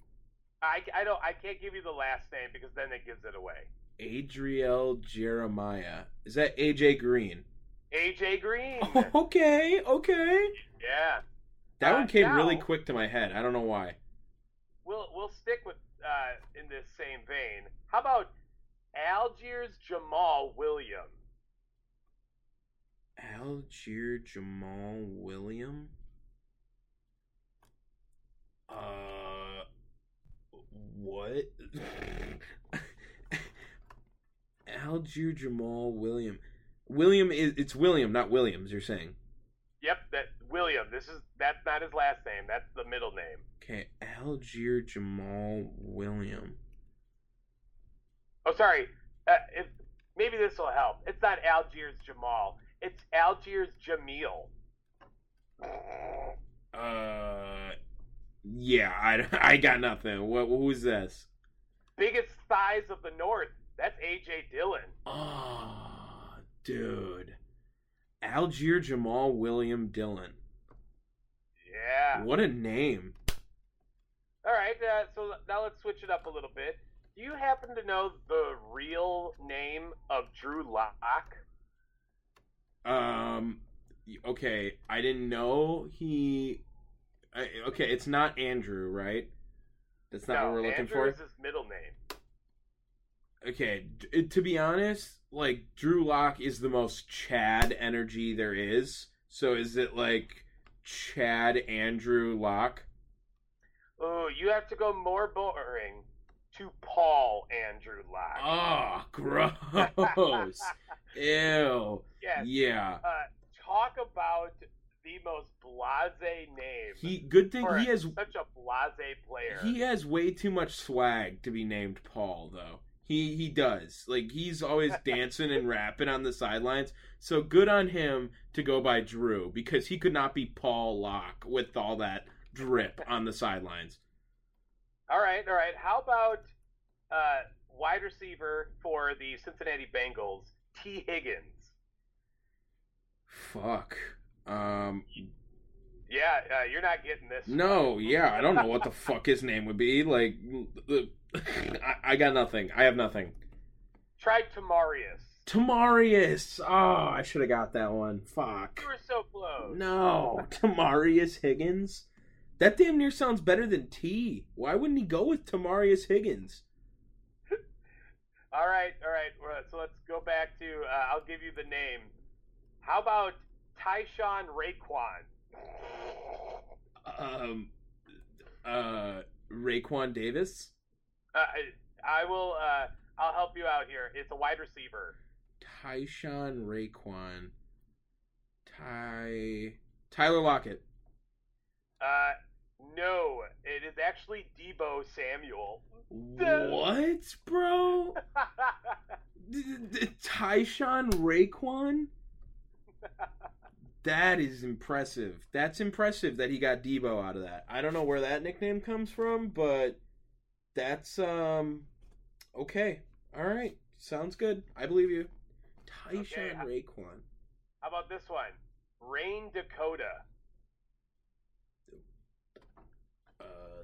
I, I don't I can't give you the last name because then it gives it away. Adriel Jeremiah. Is that AJ Green? AJ Green. okay, okay. yeah. That Uh, one came really quick to my head. I don't know why. We'll we'll stick with uh, in this same vein. How about Algiers Jamal William? Algier Jamal William. Uh, what? Algier Jamal William. William is it's William, not Williams. You're saying? Yep, that William. This is that's not his last name. That's the middle name. Okay, Algier Jamal William. Oh, sorry. Uh, if maybe this will help. It's not Algiers Jamal. It's Algiers Jamil. Uh, yeah, I, I got nothing. What who's this? Biggest thighs of the north. That's AJ Dillon. Oh, dude. Algier Jamal William Dillon. Yeah. What a name. All right. Uh, so now let's switch it up a little bit. Do you happen to know the real name of Drew Lock? Um, okay, I didn't know he. I, okay, it's not Andrew, right? That's not no, what we're looking Andrew for. is his middle name. Okay, d- to be honest, like Drew Lock is the most Chad energy there is. So is it like Chad Andrew Lock? Oh, you have to go more boring to Paul Andrew Lock. Oh, gross. Ew. yes. Yeah. Uh, talk about the most blase name. He good thing he has such a blase player. he has way too much swag to be named Paul though. He he does. Like he's always dancing and rapping on the sidelines. So good on him to go by Drew because he could not be Paul Locke with all that drip on the sidelines. all right, all right. How about uh, wide receiver for the Cincinnati Bengals, Tee Higgins? Fuck. Um Yeah, uh, you're not getting this. no, yeah, I don't know what the fuck his name would be. Like I, I got nothing. I have nothing. Try Tamarius. Tamarius. Oh, I should have got that one. Fuck. You were so close. No, Tamarius Higgins. That damn near sounds better than T. Why wouldn't he go with Tamarius Higgins? All right, all right. So let's go back to. Uh, I'll give you the name. How about Tyshawn Raekwon? Um, uh, Raquan Davis, Uh, I, I will. Uh, I'll help you out here. It's a wide receiver. Tyshawn Raquan, Ty, Tyler Lockett. Uh, no, it is actually Deebo Samuel. What, bro? D- d- Tyshawn Raquan? That is impressive. That's impressive that he got Deebo out of that. I don't know where that nickname comes from, but that's um okay. All right. Sounds good. I believe you. Tyshawn Okay, Raquan. How about this one? Rayne Dakota. Uh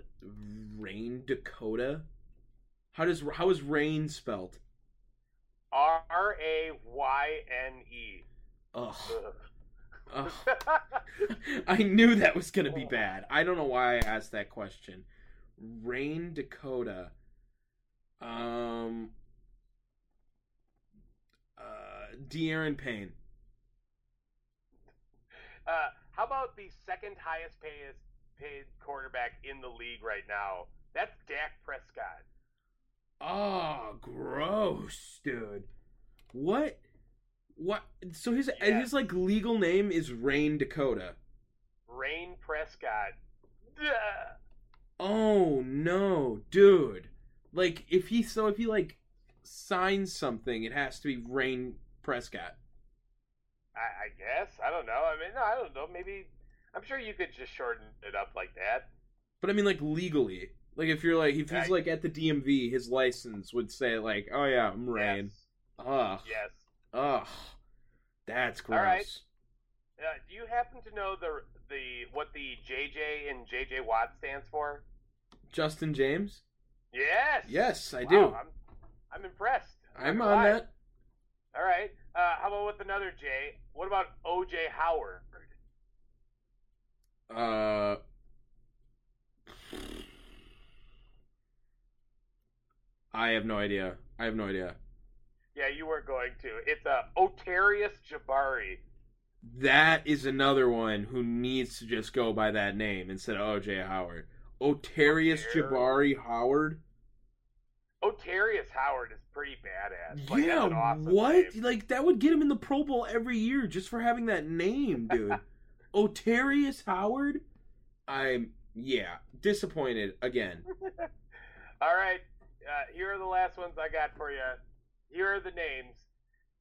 Rayne Dakota. How does how is rain spelled? R A Y N E. Ugh. I knew that was gonna be bad. I don't know why I asked that question. Rayne Dakota. Um. Uh, Da'Ron Payne. Uh, how about the second highest paid, paid quarterback in the league right now? That's Dak Prescott. Oh, gross, dude. What? What? So his Yeah. his like legal name is Rayne Dakota. Rayne Prescott. Duh. Oh no, dude. Like if he so if he like signs something, it has to be Rayne Prescott. I, I guess. I don't know. I mean, no, I don't know. Maybe. I'm sure you could just shorten it up like that. But I mean like legally. Like if you're like if he's Right. like at the DMV, his license would say like, "Oh yeah, I'm Rayne." Yes. Ugh. Yes. Ugh. That's gross. All right. Uh, do you happen to know the the what the JJ and JJ Watt stands for? Justin James? Yes. Yes, I Wow, do. I'm, I'm impressed. I'm on that. All right. Uh, how about with another J? What about OJ Howard? Uh I have no idea. I have no idea. Yeah, you weren't going to. It's uh, Otarius Jabari. That is another one who needs to just go by that name instead of OJ Howard. Otarius Otari- Jabari Howard? Otarius Howard is pretty badass. Like, yeah, awesome what? name. Like that would get him in the Pro Bowl every year just for having that name, dude. Otarius Howard? I'm yeah, disappointed again. All right. Uh, here are the last ones I got for you. Here are the names: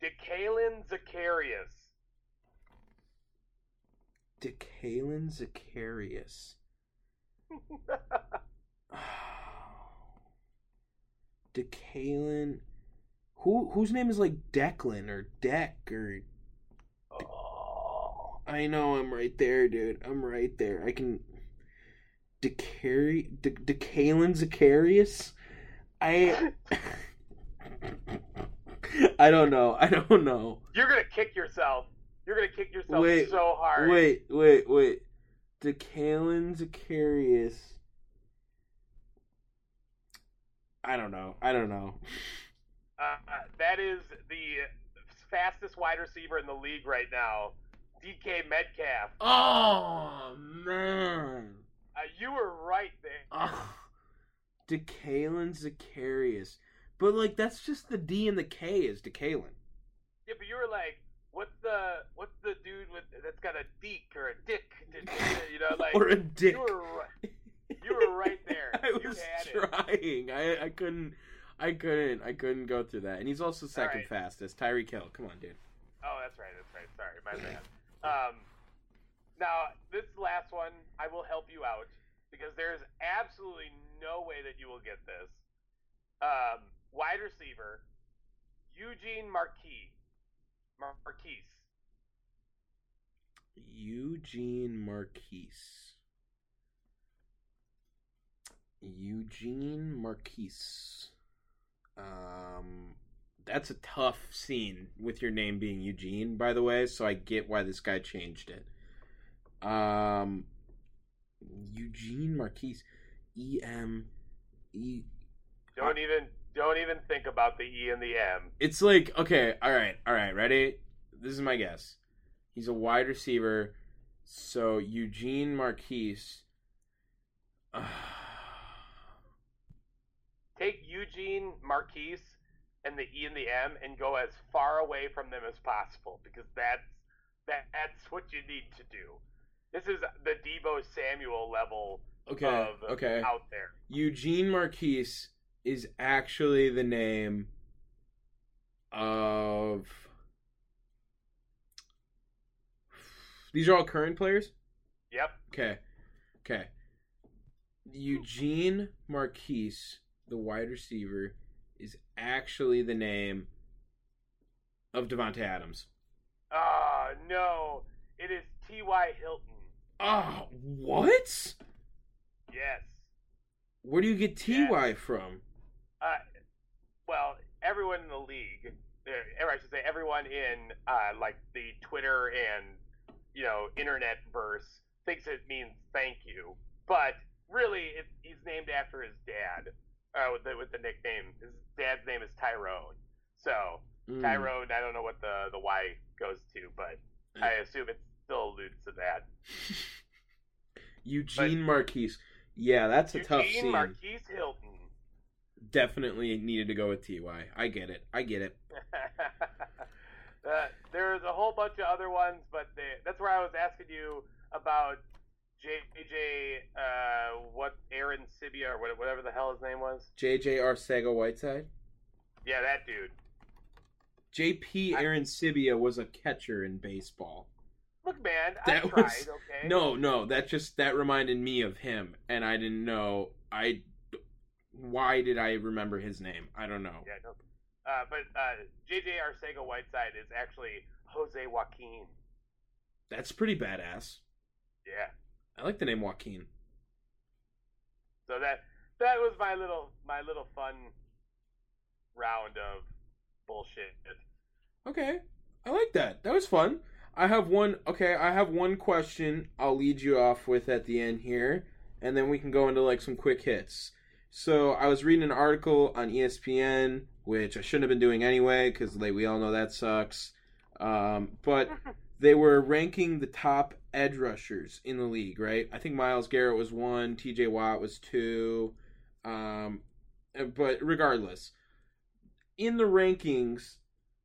DeKaylin Zecharius, DeKaylin Zecharius. DeKaylin who whose name is like Declan or Deck or oh, I know I'm right there, dude. I'm right there. I can Decari De- DeKaylin Zecharius. I I don't know. I don't know. you're gonna kick yourself. You're gonna kick yourself Wait, so hard. Wait, wait, wait. DeKaylin Zecharius. I don't know. I don't know. Uh, uh, that is the fastest wide receiver in the league right now, DK Metcalf. Oh man. Uh, you were right there. Oh, DeKaylin Zecharius. But like that's just the D and the K is DeKaylin. Yeah, but you were like, what's the what's the dude with that's got a deek or a dick? You know, like or a dick. you were right. You were right there. I you was had it. trying. I I couldn't I couldn't I couldn't go through that. And he's also second right. fastest. Tyreek Hill. Come on, dude. Oh, that's right. That's right. Sorry, my bad. Um, now this last one, I will help you out because there's absolutely no way that you will get this. Um, wide receiver, Eugene Marquis. Mar- Marquise. Eugene Marquise. Eugene Marquise. Um, that's a tough scene with your name being Eugene, by the way. So I get why this guy changed it. Um, Eugene Marquise. E M E. Don't even don't even think about the E and the M. It's like okay, all right, all right, ready? This is my guess. He's a wide receiver, so Eugene Marquise. Take Eugene Marquise and the E and the M and go as far away from them as possible because that's that, that's what you need to do. This is the Deebo Samuel level okay, of okay. out there. Eugene Marquise is actually the name of. These are all current players. Yep. Okay. Okay. Eugene Marquise, the wide receiver, is actually the name of Davante Adams. Ah, no. It is T.Y. Hilton. Oh, what? Yes. Where do you get TY from? Uh, well, everyone in the league, uh, or I should say, everyone in uh, like the Twitter and you know internet verse thinks it means thank you, but really, it, he's named after his dad. Uh, with the with the nickname, his dad's name is Tyrone. So Mm. Tyrone, I don't know what the the Y goes to, but I assume it still alludes to that. Eugene Marquise. Yeah, that's a tough scene. Eugene. Marquise Hilton. Definitely needed to go with Ty. I get it. I get it. uh, there's a whole bunch of other ones, but they, that's where I was asking you about JJ, uh, what Aaron Sibia or whatever the hell his name was. JJ Arcega Whiteside. Yeah, that dude. JP Arencibia was a catcher in baseball. Look, man, That I tried. was- Okay. No, no, that just that reminded me of him, and I didn't know. I why did I remember his name? I don't know. Yeah, no. Uh, but uh, JJ Arcega Whiteside is actually Jose Joaquin. That's pretty badass. Yeah. I like the name Joaquin. So that that was my little my little fun round of bullshit. Okay, I like that. That was fun. I have one. Okay, I have one question. I'll lead you off with at the end here, and then we can go into like some quick hits. So I was reading an article on ESPN, which I shouldn't have been doing anyway, because like we all know that sucks. Um, but they were ranking the top edge rushers in the league, right? I think Myles Garrett was one, T.J. Watt was two. Um, but regardless, in the rankings,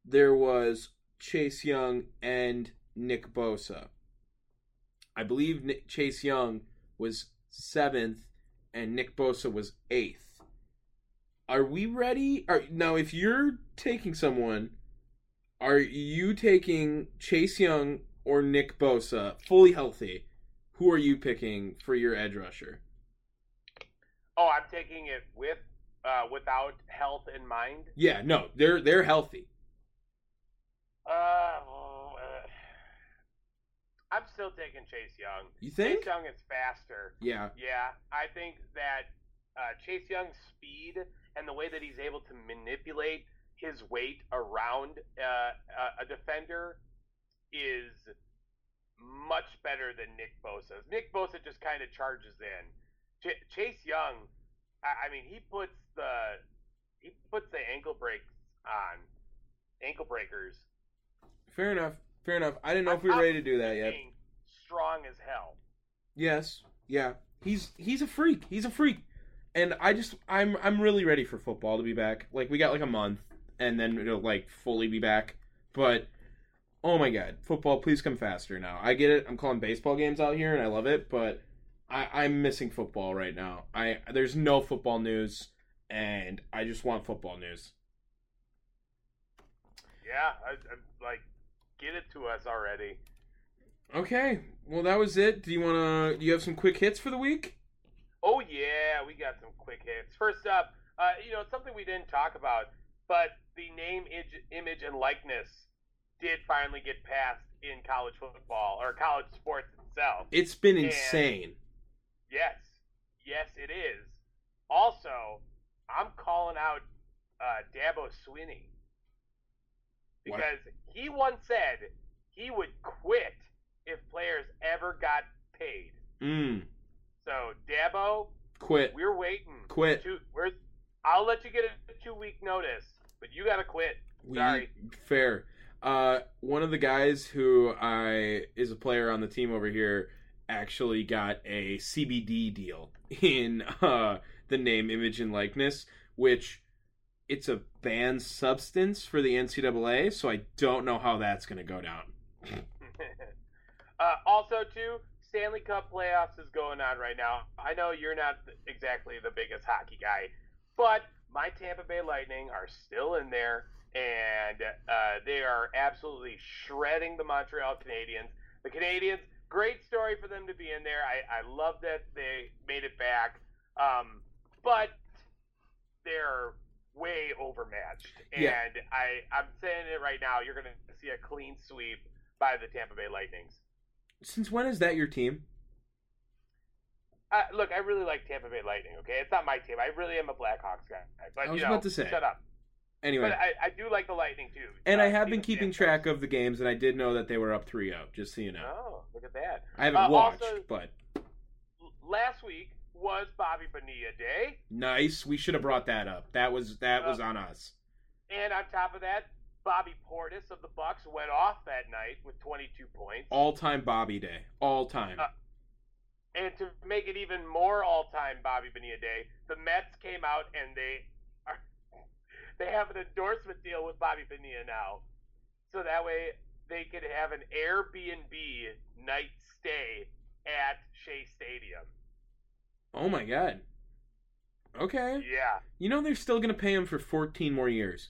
there was Chase Young and Nick Bosa. I believe Nick, Chase Young was seventh and Nick Bosa was eighth. Are we ready? Are, now, if you're taking someone, are you taking Chase Young or Nick Bosa fully healthy? Who are you picking for your edge rusher? Oh, I'm taking it with uh, without health in mind. Yeah, no, they're they're healthy. Uh, I'm still taking Chase Young. You think? Chase Young is faster. Yeah. Yeah, I think that uh, Chase Young's speed and the way that he's able to manipulate his weight around uh, a- defender is much better than Nick Bosa's. Nick Bosa just kind of charges in. Ch- Chase Young, I-, I mean, he puts the he puts the ankle breaks on, ankle breakers. Fair enough. Fair enough. I didn't know if we were ready to do that yet. Strong as hell. Yes. Yeah. He's he's a freak. He's a freak. And I just I'm I'm really ready for football to be back. Like we got like a month and then it'll like fully be back. But oh my god, football please come faster now. I get it. I'm calling baseball games out here and I love it, but I I'm missing football right now. I there's no football news and I just want football news. Yeah, I, I, like get it to us already. Okay. Well, that was it. Do you want to do you have some quick hits for the week? Oh yeah, we got some quick hits. First up, uh, you know something we didn't talk about, but the name, image, image, and likeness did finally get passed in college football or college sports itself. It's been And- insane. Yes, yes, it is. Also, I'm calling out uh, Dabo Swinney What? because he once said he would quit if players ever got paid. Mm. So Dabo, Quit. we're waiting. Quit. Two, we're, I'll let you get a two week notice, but you got to quit. We, Sorry. Fair. Uh, one of the guys who I is a player on the team over here actually got a CBD deal in uh, the name, image, and likeness, which it's a banned substance for the NCAA. So I don't know how that's going to go down. uh, also, too, Stanley Cup playoffs is going on right now. I know you're not exactly the biggest hockey guy, but my Tampa Bay Lightning are still in there, and uh, they are absolutely shredding the Montreal Canadiens. The Canadiens, great story for them to be in there. I, I love that they made it back, um, but they're way overmatched. And Yeah. I, I'm saying it right now. You're going to see a clean sweep by the Tampa Bay Lightnings. Since when is that your team? Uh, look, I really like Tampa Bay Lightning. Okay, it's not my team. I really am a Blackhawks guy. But I was you know, about to say. shut up. Anyway, But I, I do like the Lightning too. and Uh, I have been keeping track of the games, and I did know that they were up 3 0, just so you know. Oh, look at that! I haven't Uh, watched, also- but Last week was Bobby Bonilla Day, nice. We should have brought that up. That was that was Uh, on us. and on top of that, Bobby Portis of the Bucks went off that night with 22 points. All time Bobby Day. All time. Uh, And to make it even more all-time Bobby Bonilla Day, the Mets came out and they are they have an endorsement deal with Bobby Bonilla now, so that way they could have an Airbnb night stay at Shea Stadium. Oh my god. Okay. Yeah, You know they're still gonna pay him for 14 more years.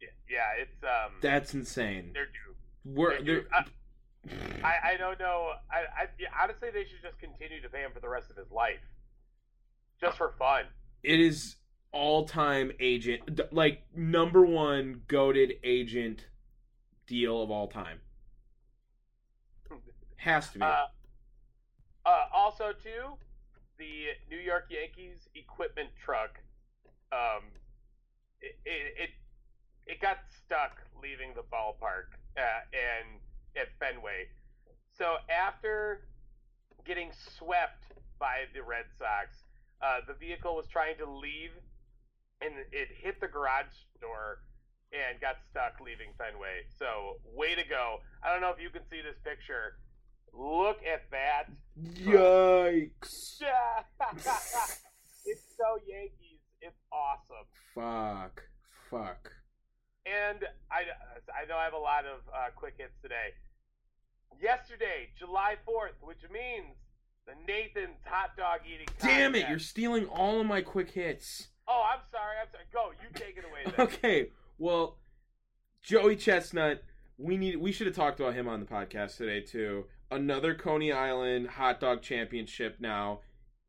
yeah, yeah it's um, That's insane. they're due. We're, they're they're. I, I, I don't know. I, I yeah, honestly, they should just continue to pay him for the rest of his life, just for fun. it is all time agent, like number one goaded agent deal of all time. Has to be. Uh, uh, also, too, the New York Yankees equipment truck, um, it, it it, got stuck leaving the ballpark uh, and at Fenway. So after getting swept by the Red Sox, uh, the vehicle was trying to leave, and it hit the garage door and got stuck leaving Fenway. So way to go! I don't know if you can see this picture. Look at that. Yikes! It's so Yankees. It's awesome. Fuck. Fuck. And I, I know I have a lot of uh, quick hits today. Yesterday, July 4th, which means the Nathan's hot dog eating Damn it! You're stealing all of my quick hits. Oh, I'm sorry. I'm sorry. Go. You take it away then. Okay, well, Joey Chestnut, we need we should have talked about him on the podcast today too. Another Coney Island hot dog championship now,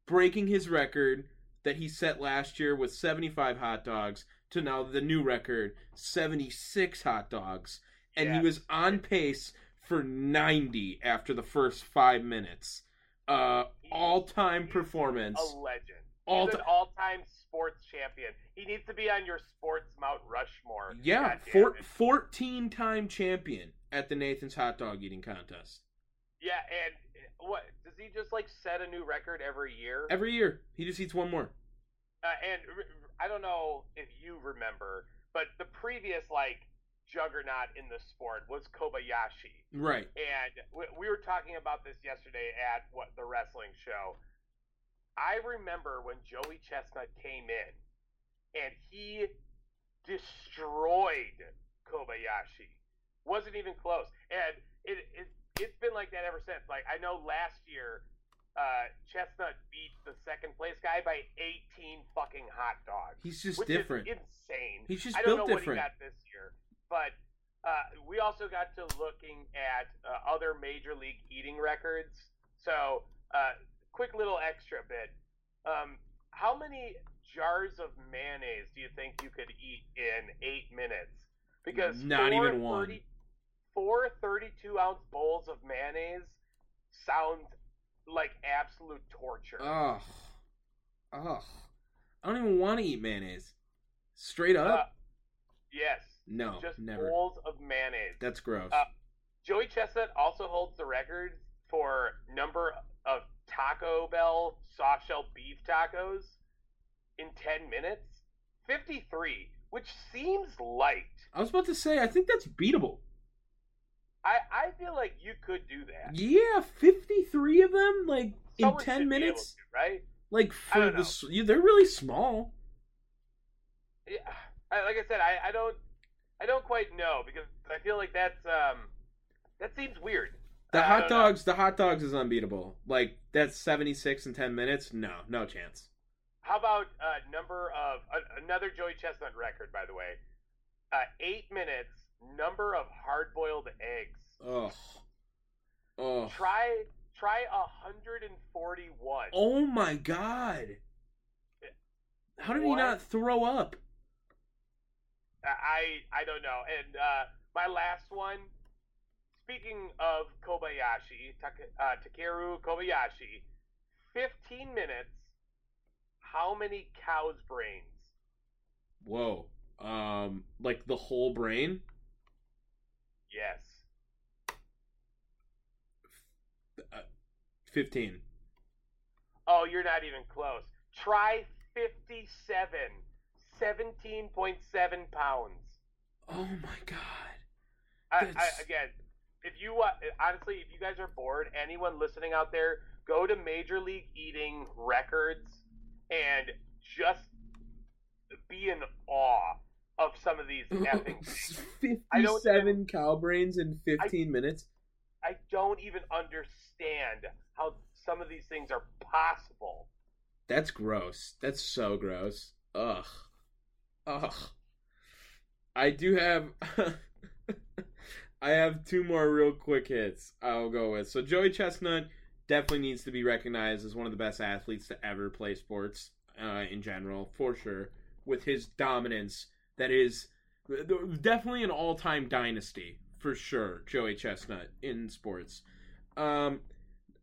breaking his record that he set last year with 75 hot dogs to now the new record 76 hot dogs, and he was on pace for 90 after the first 5 minutes. Uh all-time performance. A legend. All He's an all-time sports champion. He needs to be on your sports Mount Rushmore. Yeah, four, 14 time champion at the Nathan's hot dog eating contest. Yeah, and uh, what does he just like set a new record every year? Every year, he just eats one more. Uh, and I don't know if you remember, but the previous like juggernaut in the sport was Kobayashi, Right. and we, we were talking about this yesterday at what the wrestling show. I remember when Joey Chestnut came in, and he destroyed Kobayashi. Wasn't even close, and it, it it's been like that ever since. Like I know last year, uh, Chestnut beat the second place guy by 18 fucking hot dogs. He's just different. Insane. He's just I don't built know different. what he got this year, but uh, we also got to looking at uh, other major league eating records. So, uh, quick little extra bit. Um, how many jars of mayonnaise do you think you could eat in eight minutes? Because Not even one. 30 Four 32 ounce bowls of mayonnaise sounds like absolute torture. Ugh. Ugh. I don't even want to eat mayonnaise. Straight up? Uh, yes, no, just never. bowls of mayonnaise. That's gross. Uh, Joey Chestnut also holds the record for number of Taco Bell soft shell beef tacos in 10 minutes. 53, which seems light. I was about to say, I think that's beatable. I, I feel like you could do that. Yeah, 53 of them? Like, in 10 should be able minutes? to, right? Like, for the. yeah, They're really small. Yeah, like I said, I, I don't I don't quite know because I feel like that's um that seems weird. The hot don't know. dogs, the hot dogs is unbeatable. Like, that's 76 in 10 minutes? No, no chance. How about uh, number of uh, another Joey Chestnut record, by the way? Uh, eight minutes. Number of hard-boiled eggs. Ugh. Ugh. Try try hundred and forty-one. Oh my god. How did he not throw up? I I don't know. And uh, my last one. Speaking of Kobayashi, uh, Takeru Kobayashi, fifteen minutes. How many cow's brains? Whoa. Um, like the whole brain? Yes. Uh, 15. Oh, you're not even close. Try 57. 17.7 pounds. Oh my god. I, I, again, if you uh, honestly, if you guys are bored, anyone listening out there, go to Major League Eating Records and just be in awe of some of these effing things. I Fifty-seven cow brains in fifteen minutes. I don't even understand how some of these things are possible. That's gross. That's so gross. Ugh. Ugh. I do have I have two more real quick hits I'll go with. So Joey Chestnut definitely needs to be recognized as one of the best athletes to ever play sports uh, in general, for sure. With his dominance, that is definitely an all-time dynasty for sure. Joey Chestnut in sports. Um,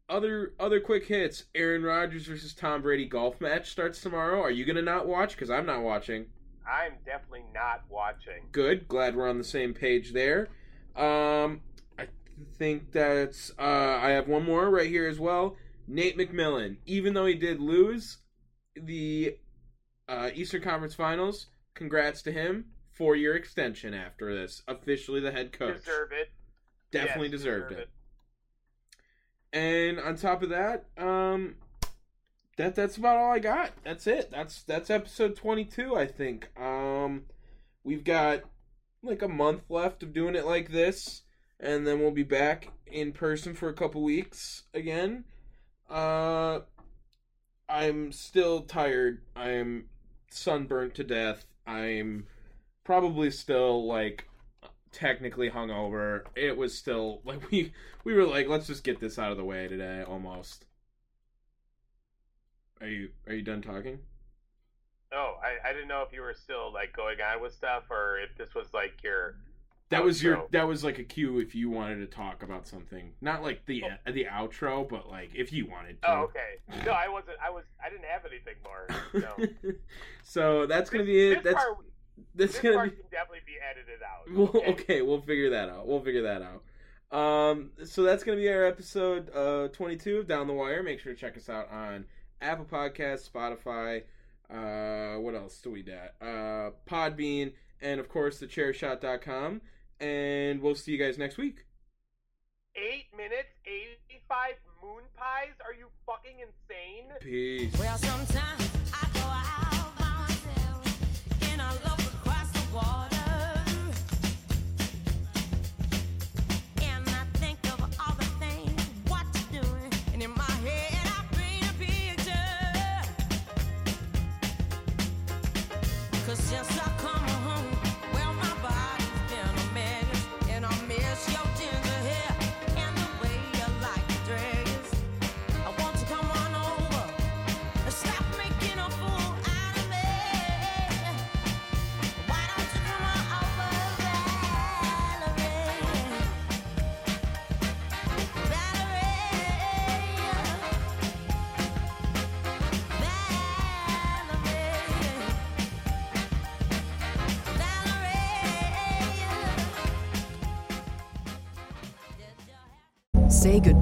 other other quick hits. Aaron Rodgers versus Tom Brady golf match starts tomorrow. Are you gonna not watch? Because I'm not watching. I'm definitely not watching. Good. Glad we're on the same page there. Um, I think that's. Uh, I have one more right here as well. Nate McMillan. Even though he did lose the uh, Eastern Conference Finals, congrats to him. Four year extension after this. Officially the head coach. Deserve it. Definitely Yes, deserved deserve it. And on top of that, um, that that's about all I got. That's it. That's that's episode twenty two. I think. Um, we've got like a month left of doing it like this, and then we'll be back in person for a couple weeks again. Uh, I'm still tired. I'm sunburnt to death. I'm probably still like technically hungover. It was still like we we were like, let's just get this out of the way today. Almost. Are you are you done talking? Oh, I, I didn't know if you were still like going on with stuff or if this was like your That was your that was like a cue if you wanted to talk about something. Not like the the outro, but like if you wanted to. Oh, okay. No, I wasn't I was I didn't have anything more. No. so that's gonna be it. This That's part, that's this gonna part be can definitely be edited out. Well, okay, we'll figure that out. We'll figure that out. Um, so that's gonna be our episode uh 22 of Down the Wire. Make sure to check us out on Apple Podcasts, Spotify. Uh, what else do we got? Uh, Podbean, and of course thechairshot.com. And we'll see you guys next week. Eight minutes, eighty-five moon pies? Are you fucking insane? Peace. Well, sometimes I go out by myself and I look across the water.